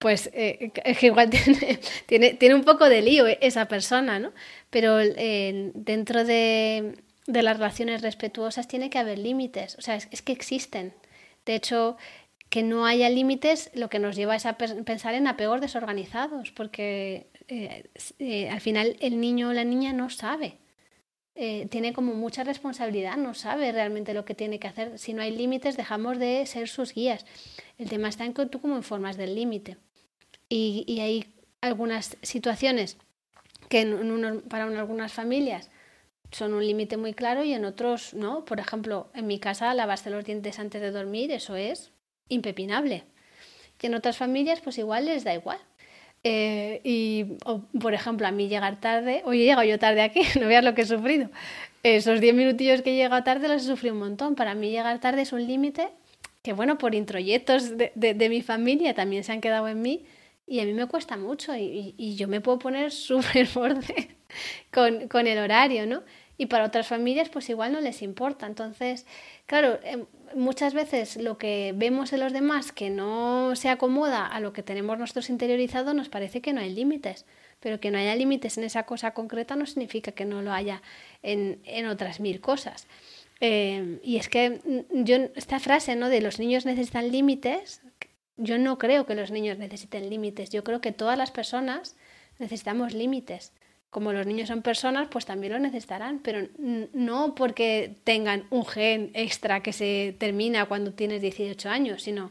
Speaker 2: pues eh, es que igual *laughs* tiene, tiene, un poco de lío esa persona, ¿no? Pero eh, dentro de, de, las relaciones respetuosas tiene que haber límites, o sea, es, que existen. De hecho, que no haya límites lo que nos lleva es a pensar en apegos desorganizados, porque eh, al final el niño o la niña no sabe. tiene como mucha responsabilidad, no sabe realmente lo que tiene que hacer. Si no hay límites, dejamos de ser sus guías. El tema está en que tú cómo informas del límite y, hay algunas situaciones que para algunas familias son un límite muy claro y en otros no. Por ejemplo, en mi casa lavarse los dientes antes de dormir, eso es impepinable. Y en otras familias pues igual les da igual. Eh, y, por ejemplo, a mí llegar tarde, hoy he llegado yo tarde aquí, *laughs* no veas lo que he sufrido. Esos 10 minutillos que he llegado tarde los he sufrido un montón. Para mí llegar tarde es un límite que, bueno, por introyectos de, de mi familia también se han quedado en mí y a mí me cuesta mucho y, y, yo me puedo poner *laughs* súper borde con, con, el horario, ¿no? Y para otras familias pues igual no les importa. Entonces, claro, em, muchas veces lo que vemos en los demás que no se acomoda a lo que tenemos nosotros interiorizado nos parece que no hay límites. Pero que no haya límites en esa cosa concreta no significa que no lo haya en, en otras mil cosas. Eh, y es que mm, yo, esta frase ¿no? de los niños necesitan límites, yo no creo que los niños necesiten límites, yo creo que todas las personas necesitamos límites. Como los niños son personas, pues también lo necesitarán, pero no porque tengan un gen extra que se termina cuando tienes 18 años, sino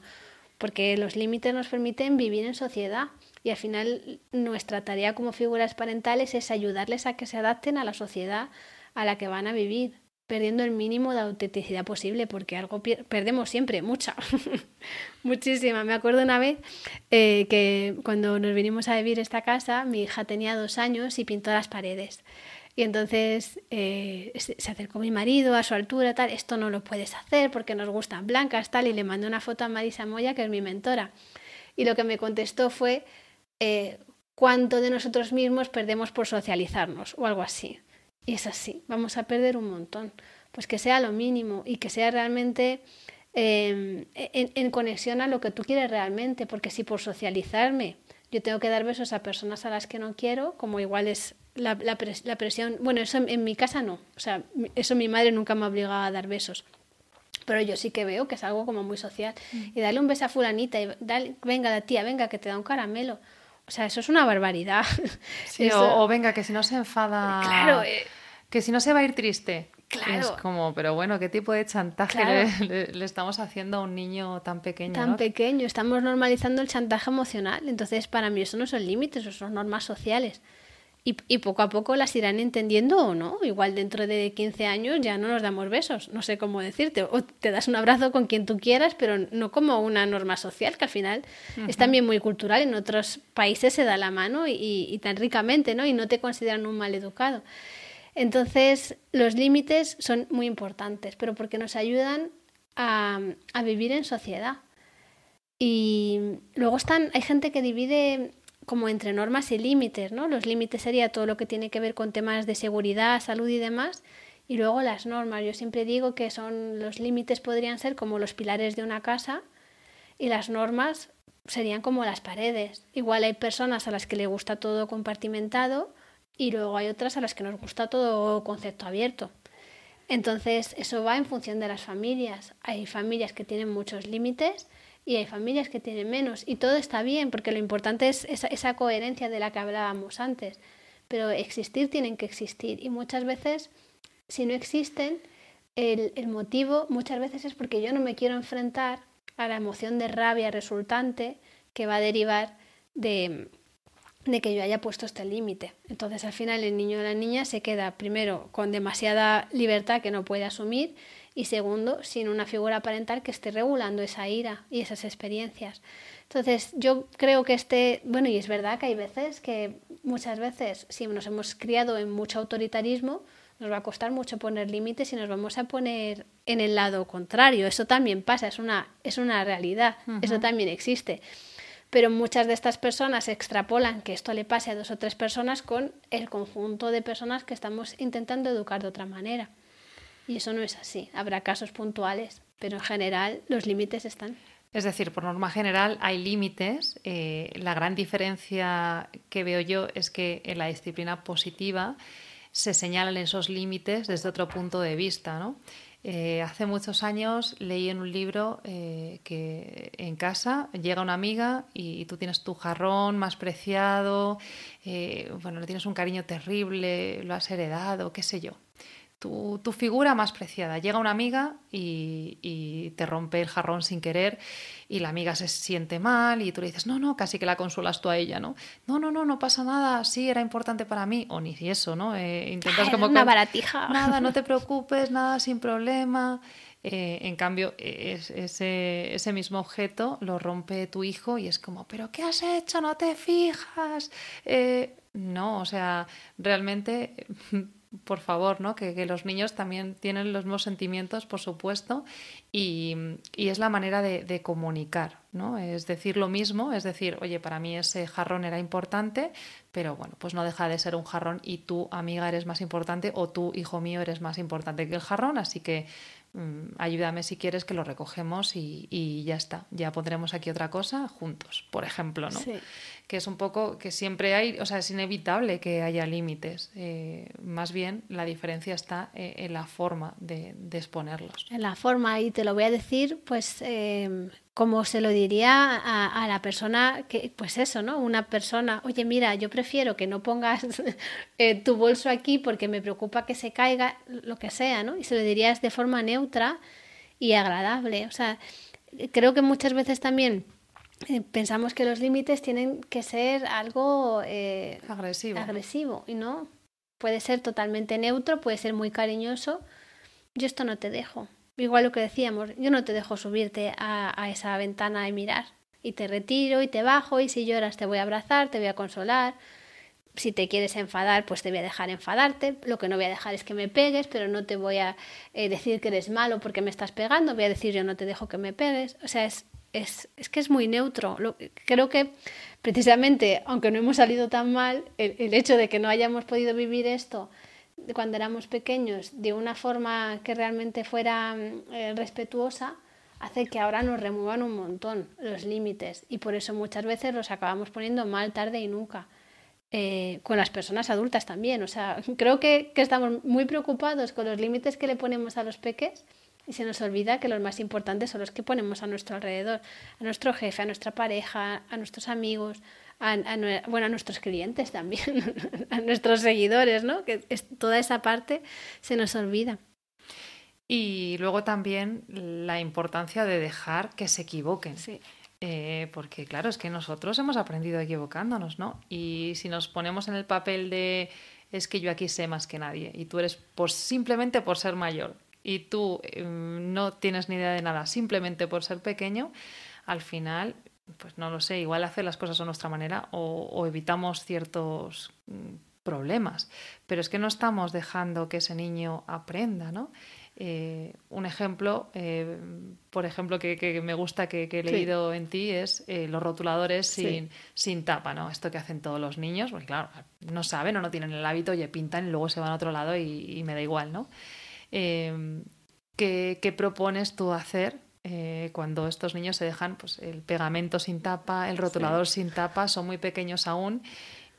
Speaker 2: porque los límites nos permiten vivir en sociedad. Y al final nuestra tarea como figuras parentales es ayudarles a que se adapten a la sociedad a la que van a vivir perdiendo el mínimo de autenticidad posible, porque algo perdemos siempre, mucha, *laughs* muchísima. Me acuerdo una vez eh, que cuando nos vinimos a vivir esta casa, mi hija tenía dos años y pintó las paredes. Y entonces eh, se acercó mi marido a su altura, tal, esto no lo puedes hacer porque nos gustan blancas, tal, y le mandé una foto a Marisa Moya, que es mi mentora. Y lo que me contestó fue, eh, ¿cuánto de nosotros mismos perdemos por socializarnos? O algo así. Y es así, vamos a perder un montón. Pues que sea lo mínimo y que sea realmente em, en, conexión a lo que tú quieres realmente, porque si por socializarme yo tengo que dar besos a personas a las que no quiero, como igual es la, la, presión, bueno, eso en, mi casa no, o sea, eso mi madre nunca me obligaba a dar besos, pero yo sí que veo que es algo como muy social. Mm. Y darle un beso a fulanita y dale, venga la tía, venga, que te da un caramelo. O sea, eso es una barbaridad. *laughs*
Speaker 1: o, venga, que si no se enfada.
Speaker 2: Claro. Eh,
Speaker 1: que si no se va a ir triste.
Speaker 2: Claro.
Speaker 1: Es como, pero bueno, ¿qué tipo de chantaje le, estamos haciendo a un niño tan pequeño?
Speaker 2: Tan pequeño, estamos normalizando el chantaje emocional. Entonces, para mí eso no son límites, eso son normas sociales. Y, y, poco a poco las irán entendiendo o no. Igual dentro de 15 años ya no nos damos besos, no sé cómo decirte. O te das un abrazo con quien tú quieras, pero no como una norma social, que al final es también muy cultural. En otros países se da la mano y, y, tan ricamente, ¿no? Y no te consideran un mal educado. Entonces, los límites son muy importantes, pero porque nos ayudan a, a vivir en sociedad. Y luego están, hay gente que divide como entre normas y límites, ¿no? Los límites sería todo lo que tiene que ver con temas de seguridad, salud y demás, y luego las normas. Yo siempre digo que son los límites podrían ser como los pilares de una casa y las normas serían como las paredes. Igual hay personas a las que le gusta todo compartimentado y luego hay otras a las que nos gusta todo concepto abierto. Entonces, eso va en función de las familias. Hay familias que tienen muchos límites y hay familias que tienen menos. Y todo está bien, porque lo importante es esa, coherencia de la que hablábamos antes. Pero existir tienen que existir. Y muchas veces, si no existen, el, el motivo muchas veces es porque yo no me quiero enfrentar a la emoción de rabia resultante que va a derivar de, de que yo haya puesto este límite. Entonces al final el niño o la niña se queda primero con demasiada libertad que no puede asumir y segundo, sin una figura parental que esté regulando esa ira y esas experiencias. Entonces, yo creo que este, bueno, y es verdad que hay veces que muchas veces, si nos hemos criado en mucho autoritarismo, nos va a costar mucho poner límites y nos vamos a poner en el lado contrario. Eso también pasa, es una, es una realidad, eso también existe. Pero muchas de estas personas extrapolan que esto le pase a dos o tres personas con el conjunto de personas que estamos intentando educar de otra manera. Y eso no es así. Habrá casos puntuales, pero en general los límites están.
Speaker 1: Es decir, por norma general hay límites. Eh, la gran diferencia que veo yo es que en la disciplina positiva se señalan esos límites desde otro punto de vista. ¿no? Eh, hace muchos años leí en un libro eh, que en casa llega una amiga y, tú tienes tu jarrón más preciado, bueno, le tienes un cariño terrible, lo has heredado, qué sé yo tu, tu, figura más preciada. Llega una amiga y, y, te rompe el jarrón sin querer y la amiga se siente mal y tú le dices, no, no, casi que la consulas tú a ella, ¿no? No, no, no, no pasa nada, sí, era importante para mí, o ni eso, ¿no? Eh, intentas como...
Speaker 2: Una baratija.
Speaker 1: Nada, no te *laughs* preocupes, nada, sin problema. Eh, en cambio, ese, ese, mismo objeto lo rompe tu hijo y es como, ¿pero qué has hecho? No te fijas. Eh, no, o sea, realmente por favor, ¿no? Que, los niños también tienen los mismos sentimientos, por supuesto, y, es la manera de, comunicar, ¿no? Es decir lo mismo, es decir, oye, para mí ese jarrón era importante, pero bueno, pues no deja de ser un jarrón y tú, amiga, eres más importante o tú, hijo mío, eres más importante que el jarrón, así que ayúdame si quieres que lo recogemos y, y, ya está, ya pondremos aquí otra cosa juntos, por ejemplo, ¿no? Sí que es un poco que siempre hay, o sea, es inevitable que haya límites. Eh, más bien la diferencia está eh, en la forma de, exponerlos.
Speaker 2: En la forma, y te lo voy a decir, pues em, como se lo diría a, la persona que, pues eso, ¿no? Una persona, oye, mira, yo prefiero que no pongas *laughs* eh, tu bolso aquí porque me preocupa que se caiga, lo que sea, ¿no? Y se lo dirías de forma neutra y agradable. O sea, creo que muchas veces también eh, pensamos que los límites tienen que ser algo
Speaker 1: eh, agresivo.
Speaker 2: agresivo y no. Puede ser totalmente neutro, puede ser muy cariñoso. Yo esto no te dejo. Igual lo que decíamos, yo no te dejo subirte a, esa ventana y mirar. Y te retiro y te bajo y si lloras te voy a abrazar, te voy a consolar. Si te quieres enfadar, pues te voy a dejar enfadarte. Lo que no voy a dejar es que me pegues, pero no te voy a eh, decir que eres malo porque me estás pegando. Voy a decir yo no te dejo que me pegues. O sea, es es, es que es muy neutro. creo que precisamente, aunque no hemos salido tan mal, el, hecho de que no hayamos podido vivir esto cuando éramos pequeños de una forma que realmente fuera eh, respetuosa, hace que ahora nos remuevan un montón los límites y por eso muchas veces los acabamos poniendo mal tarde y nunca. Eh, con las personas adultas también. O sea, *laughs* creo que, que estamos muy preocupados con los límites que le ponemos a los peques y se nos olvida que los más importantes son los que ponemos a nuestro alrededor, a nuestro jefe, a nuestra pareja, a nuestros amigos, a, bueno, a nuestros clientes también, *laughs* a nuestros seguidores, ¿no? Que es, toda esa parte se nos olvida.
Speaker 1: Y luego también la importancia de dejar que se equivoquen. Sí. Eh, porque claro, es que nosotros hemos aprendido equivocándonos, ¿no? Y si nos ponemos en el papel de es que yo aquí sé más que nadie y tú eres por, simplemente por ser mayor y tú em, no tienes ni idea de nada simplemente por ser pequeño, al final, pues no lo sé, igual hacer las cosas a nuestra manera o, evitamos ciertos mm, problemas, pero es que no estamos dejando que ese niño aprenda, ¿no? Eh, un ejemplo, eh, por ejemplo, que, me gusta que, he leído en ti es eh, los rotuladores sin, sin, tapa, ¿no? Esto que hacen todos los niños, porque claro, no saben o no tienen el hábito, oye, pintan y luego se van a otro lado y, me da igual, ¿no? ¿qué, propones tú hacer cuando estos niños se dejan pues, el pegamento sin tapa, el rotulador sin tapa, son muy pequeños aún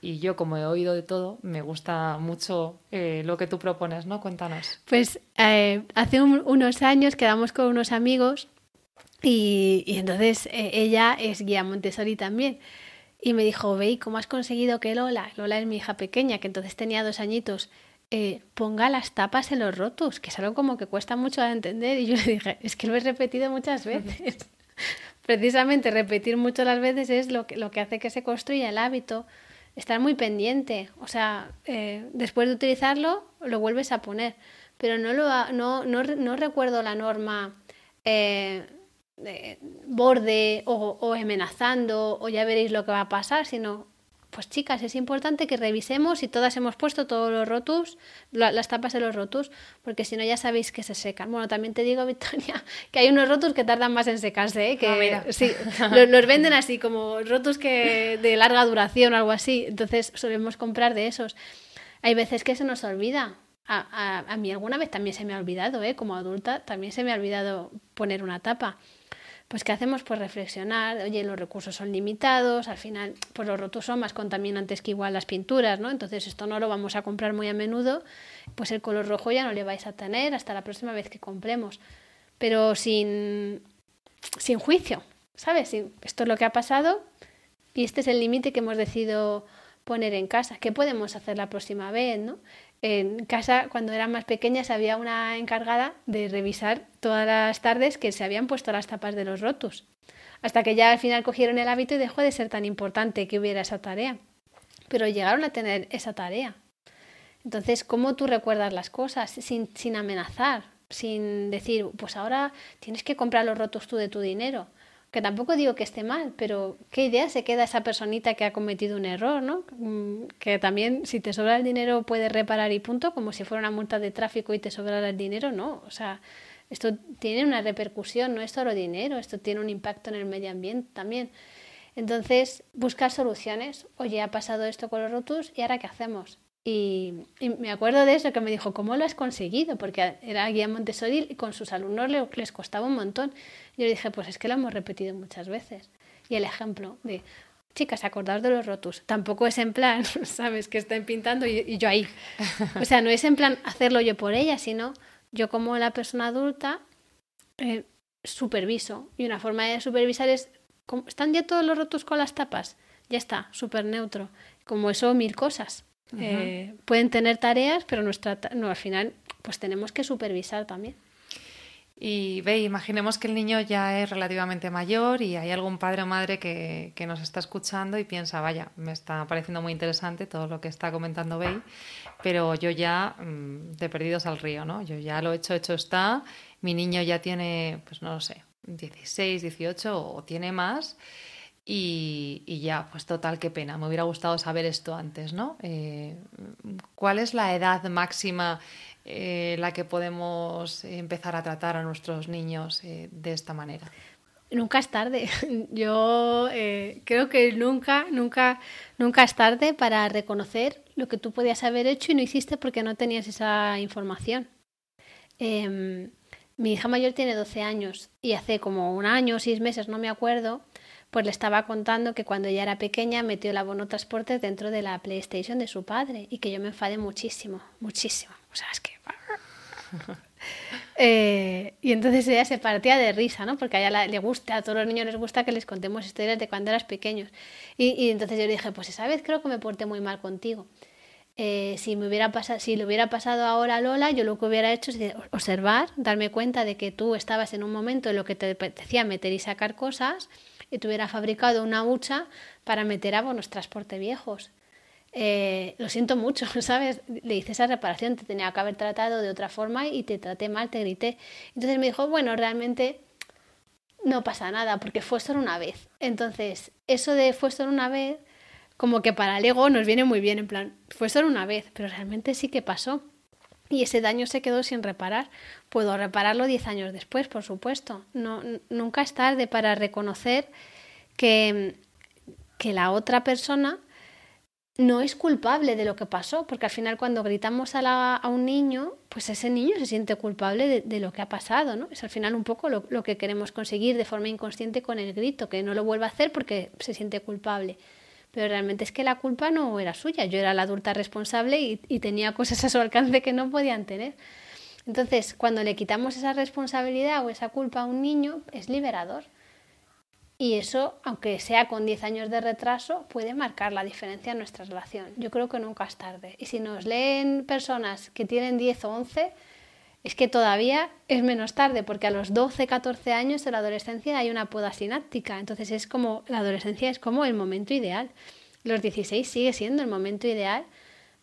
Speaker 1: y yo, como he oído de todo, me gusta mucho eh, lo que tú propones, ¿no? Cuéntanos.
Speaker 2: Pues eh, hace unos años quedamos con unos amigos y, entonces eh, ella es guía Montessori también. Y me dijo, veí, ¿cómo has conseguido que Lola, Lola es mi hija pequeña, que entonces tenía dos añitos, ponga las tapas en los rotos, que es algo como que cuesta mucho de entender? Y yo le dije, es que lo he repetido muchas veces. *laughs* Precisamente repetir mucho las veces es lo que, lo que hace que se construya el hábito estar muy pendiente. O sea, eh, después de utilizarlo, lo vuelves a poner. Pero no, lo, no, no, recuerdo la norma eh, borde o, o, amenazando o ya veréis lo que va a pasar, sino pues chicas, es importante que revisemos si todas hemos puesto todos los rotus, las tapas de los rotus, porque si no ya sabéis que se secan. Bueno, también te digo, *laughs* Victoria, que hay unos rotus que tardan más en secarse, ¿eh? que ah, sí, *laughs* los, venden así como rotus que de larga duración o algo así, entonces solemos comprar de esos. Hay veces que se nos olvida. A, a, a mí alguna vez también se me ha olvidado, ¿eh? como adulta, también se me ha olvidado poner una tapa pues ¿qué hacemos? Pues reflexionar, oye, los recursos son limitados, al final, pues los rotos son más contaminantes que igual las pinturas, ¿no? Entonces esto no lo vamos a comprar muy a menudo, pues el color rojo ya no le vais a tener hasta la próxima vez que compremos, pero sin, sin juicio, ¿sabes? Esto es lo que ha pasado y este es el límite que hemos decidido poner en casa. ¿Qué podemos hacer la próxima vez, no? En casa, cuando eran más pequeñas, había una encargada de revisar todas las tardes que se habían puesto las tapas de los rotos. Hasta que ya al final cogieron el hábito y dejó de ser tan importante que hubiera esa tarea. Pero llegaron a tener esa tarea. Entonces, ¿cómo tú recuerdas las cosas sin, amenazar? Sin decir, pues ahora tienes que comprar los rotos tú de tu dinero que tampoco digo que esté mal, pero ¿qué idea se queda esa personita que ha cometido un error, ¿no? Mm, que también si te sobra el dinero puedes reparar y punto, como si fuera una multa de tráfico y te sobrara el dinero, no, o sea, esto tiene una repercusión, no es solo dinero, esto tiene un impacto en el medio ambiente también. Entonces, buscar soluciones. Oye, ha pasado esto con los rotus y ahora qué hacemos. Y, me acuerdo de eso que me dijo, ¿cómo lo has conseguido? Porque era guía Montessori y con sus alumnos les costaba un montón. Yo le dije, pues es que lo hemos repetido muchas veces. Y el ejemplo de, chicas, acordaos de los rotos. Tampoco es en plan, *laughs* ¿sabes? Que estén pintando y, yo ahí. O sea, no es en plan hacerlo yo por ella, sino yo como la persona adulta eh, superviso. Y una forma de supervisar es, ¿están ya todos los rotos con las tapas? Ya está, súper neutro. Como eso, mil cosas. Eh, pueden tener tareas, pero nuestra, no, al final pues tenemos que supervisar también.
Speaker 1: Y ve, imaginemos que el niño ya es relativamente mayor y hay algún padre o madre que, que, nos está escuchando y piensa, vaya, me está pareciendo muy interesante todo lo que está comentando Bey, pero yo ya mm, de perdidos al río, ¿no? Yo ya lo he hecho, hecho está, mi niño ya tiene, pues no lo sé, 16, 18 o tiene más. Y, ya, pues total, qué pena. Me hubiera gustado saber esto antes, ¿no? Eh, ¿Cuál es la edad máxima eh, la que podemos empezar a tratar a nuestros niños eh, de esta manera?
Speaker 2: Nunca es tarde. *laughs* Yo eh, creo que nunca, nunca, nunca es tarde para reconocer lo que tú podías haber hecho y no hiciste porque no tenías esa información. Em, mi hija mayor tiene 12 años y hace como un año seis meses, no me acuerdo, pues le estaba contando que cuando ella era pequeña metió el abono transporte dentro de la PlayStation de su padre y que yo me enfadé muchísimo, muchísimo. O sea, es que... *laughs* Eh, y entonces ella se partía de risa, ¿no? Porque a ella le gusta, a todos los niños les gusta que les contemos historias de cuando eras pequeños. Y, entonces yo le dije, pues esa vez creo que me porté muy mal contigo. Eh, si, me hubiera pasado, si le hubiera pasado ahora a Lola, yo lo que hubiera hecho es observar, darme cuenta de que tú estabas en un momento en lo que te apetecía meter y sacar cosas y te hubiera fabricado una hucha para meter abonos transporte viejos. Eh, lo siento mucho, *laughs* ¿sabes? Le hice esa reparación, te tenía que haber tratado de otra forma y te traté mal, te grité. Entonces me dijo, bueno, realmente no pasa nada porque fue solo una vez. Entonces, eso de fue solo una vez, como que para el ego nos viene muy bien, en plan, fue solo una vez, pero realmente sí que pasó. Y ese daño se quedó sin reparar. Puedo repararlo diez años después, por supuesto. No, nunca es tarde para reconocer que, que la otra persona no es culpable de lo que pasó, porque al final cuando gritamos a, a un niño, pues ese niño se siente culpable de, lo que ha pasado, ¿no? Es al final un poco lo, lo, que queremos conseguir de forma inconsciente con el grito, que no lo vuelva a hacer porque se siente culpable pero realmente es que la culpa no era suya, yo era la adulta responsable y, tenía cosas a su alcance que no podían tener. Entonces, cuando le quitamos esa responsabilidad o esa culpa a un niño, es liberador. Y eso, aunque sea con 10 años de retraso, puede marcar la diferencia en nuestra relación. Yo creo que nunca es tarde. Y si nos leen personas que tienen 10 o 11, es que todavía es menos tarde, porque a los 12, 14 años de la adolescencia hay una poda sináptica. Entonces es como, la adolescencia es como el momento ideal. Los 16 sigue siendo el momento ideal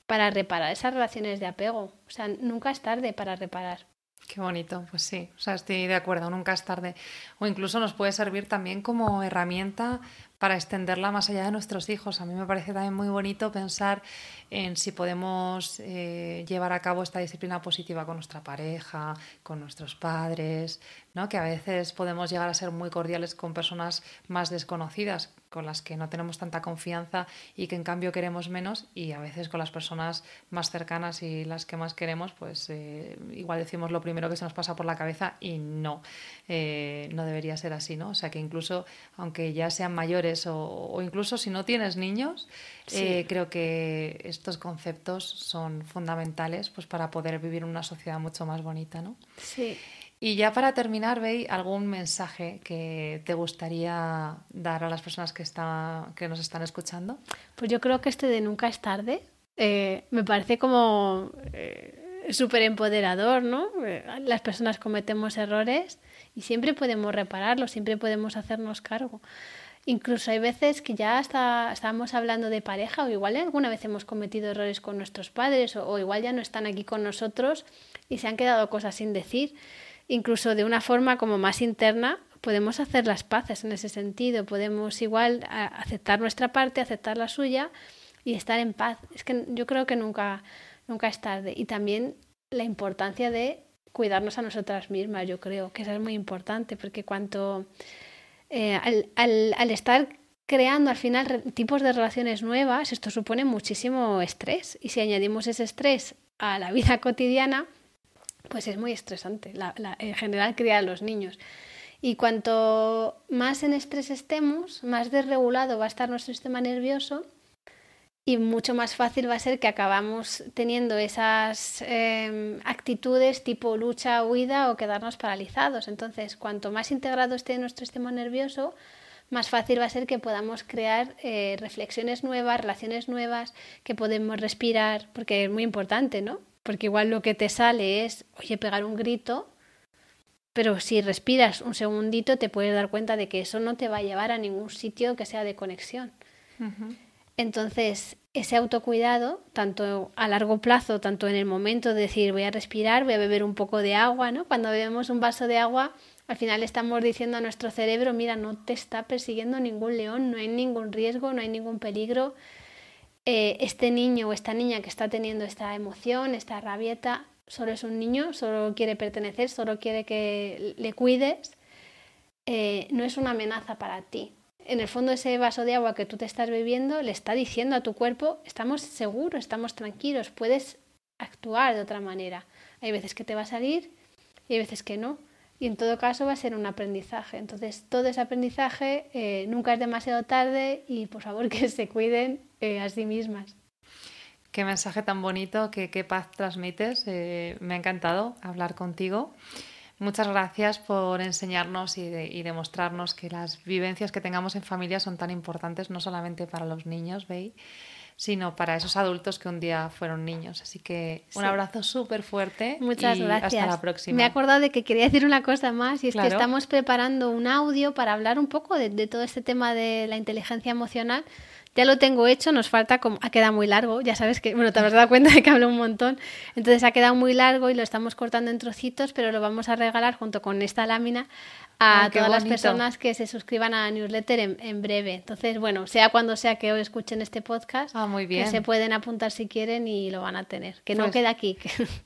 Speaker 2: para reparar esas relaciones de apego. O sea, nunca es tarde para reparar.
Speaker 1: Qué bonito, pues sí, o sea, estoy de acuerdo, nunca es tarde. O incluso nos puede servir también como herramienta para extenderla más allá de nuestros hijos. A mí me parece también muy bonito pensar en si podemos eh, llevar a cabo esta disciplina positiva con nuestra pareja, con nuestros padres, ¿no? que a veces podemos llegar a ser muy cordiales con personas más desconocidas, con las que no tenemos tanta confianza y que en cambio queremos menos, y a veces con las personas más cercanas y las que más queremos, pues eh, igual decimos lo primero que se nos pasa por la cabeza y no, eh, no debería ser así, ¿no? O sea que incluso aunque ya sean mayores o, incluso si no tienes niños, creo que estos conceptos son fundamentales pues, para poder vivir una sociedad mucho más bonita, ¿no?
Speaker 2: Sí.
Speaker 1: Y ya para terminar, Bey, ¿algún mensaje que te gustaría dar a las personas que, está, que nos están escuchando?
Speaker 2: Pues yo creo que este de nunca es tarde eh, me parece como eh, súper empoderador, ¿no? Eh, las personas cometemos errores y siempre podemos repararlos, siempre podemos hacernos cargo. Incluso hay veces que ya hasta estábamos hablando de pareja o igual alguna vez hemos cometido errores con nuestros padres o, igual ya no están aquí con nosotros y se han quedado cosas sin decir. Incluso de una forma como más interna podemos hacer las paces en ese sentido, podemos igual aceptar nuestra parte, aceptar la suya y estar en paz. Es que yo creo que nunca, nunca es tarde. Y también la importancia de cuidarnos a nosotras mismas, yo creo que eso es muy importante porque cuanto eh, al, estar creando al final tipos de relaciones nuevas, esto supone muchísimo estrés. Y si añadimos ese estrés a la vida *laughs* cotidiana, pues es muy estresante en general criar a los niños. Y cuanto más en estrés estemos, más desregulado va a estar nuestro sistema nervioso y mucho más fácil va a ser que acabamos teniendo esas em, actitudes tipo lucha, huida o quedarnos paralizados. Entonces, cuanto más integrado esté nuestro sistema nervioso, más fácil va a ser que podamos crear eh, reflexiones nuevas, relaciones nuevas, que podemos respirar, porque es muy importante, ¿no? Porque igual lo que te sale es, oye, pegar un grito, pero si respiras un segundito te puedes dar cuenta de que eso no te va a llevar a ningún sitio que sea de conexión. Entonces, ese autocuidado, tanto a largo plazo, tanto en el momento de decir voy a respirar, voy a beber un poco de agua, ¿no? Cuando bebemos un vaso de agua, al final estamos diciendo a nuestro cerebro, mira, no te está persiguiendo ningún león, no hay ningún riesgo, no hay ningún peligro. Eh, este niño o esta niña que está teniendo esta emoción, esta rabieta, solo es un niño, solo quiere pertenecer, solo quiere que le cuides, eh, no es una amenaza para ti, en el fondo ese vaso de agua que tú te estás bebiendo le está diciendo a tu cuerpo, estamos seguros, estamos tranquilos, puedes actuar de otra manera. Hay veces que te va a salir y hay veces que no. Y en todo caso va a ser un aprendizaje. Entonces, todo ese aprendizaje eh, nunca es demasiado tarde y por favor *laughs* que se cuiden eh, a sí mismas.
Speaker 1: Qué mensaje tan bonito, qué, paz transmites. Eh, me ha encantado hablar contigo. Muchas gracias por enseñarnos y, demostrarnos que las vivencias que tengamos en familia son tan importantes, no solamente para los niños, ¿veis? sino para esos adultos que un día fueron niños. Así que un abrazo súper fuerte.
Speaker 2: Muchas
Speaker 1: y
Speaker 2: gracias.
Speaker 1: Hasta la próxima.
Speaker 2: Me he acordado de que quería decir una cosa más y es que estamos preparando un audio para hablar un poco de, de todo este tema de la inteligencia emocional ya lo tengo hecho, nos falta como, ha quedado muy largo, ya sabes que, bueno, te has dado cuenta de que hablo un montón, entonces ha quedado muy largo y lo estamos cortando en trocitos, pero lo vamos a regalar junto con esta lámina a todas las personas que se suscriban a la newsletter en, breve. Entonces, bueno, sea cuando sea que hoy escuchen este podcast,
Speaker 1: ah, muy bien.
Speaker 2: que se pueden apuntar si quieren y lo van a tener. Que no pues quede aquí.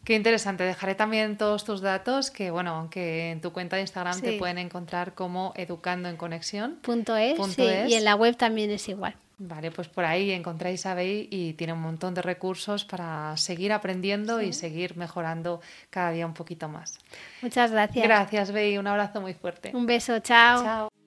Speaker 1: Qué interesante. Dejaré también todos tus datos, que bueno, aunque en tu cuenta de Instagram te pueden encontrar como educando en conexión.
Speaker 2: Punto es, y en la web también es igual.
Speaker 1: Vale, pues por ahí encontráis a Bey y tiene un montón de recursos para seguir aprendiendo y seguir mejorando cada día un poquito más.
Speaker 2: Muchas gracias.
Speaker 1: Gracias, Bey. Un abrazo muy fuerte.
Speaker 2: Un beso. Chao. Chao.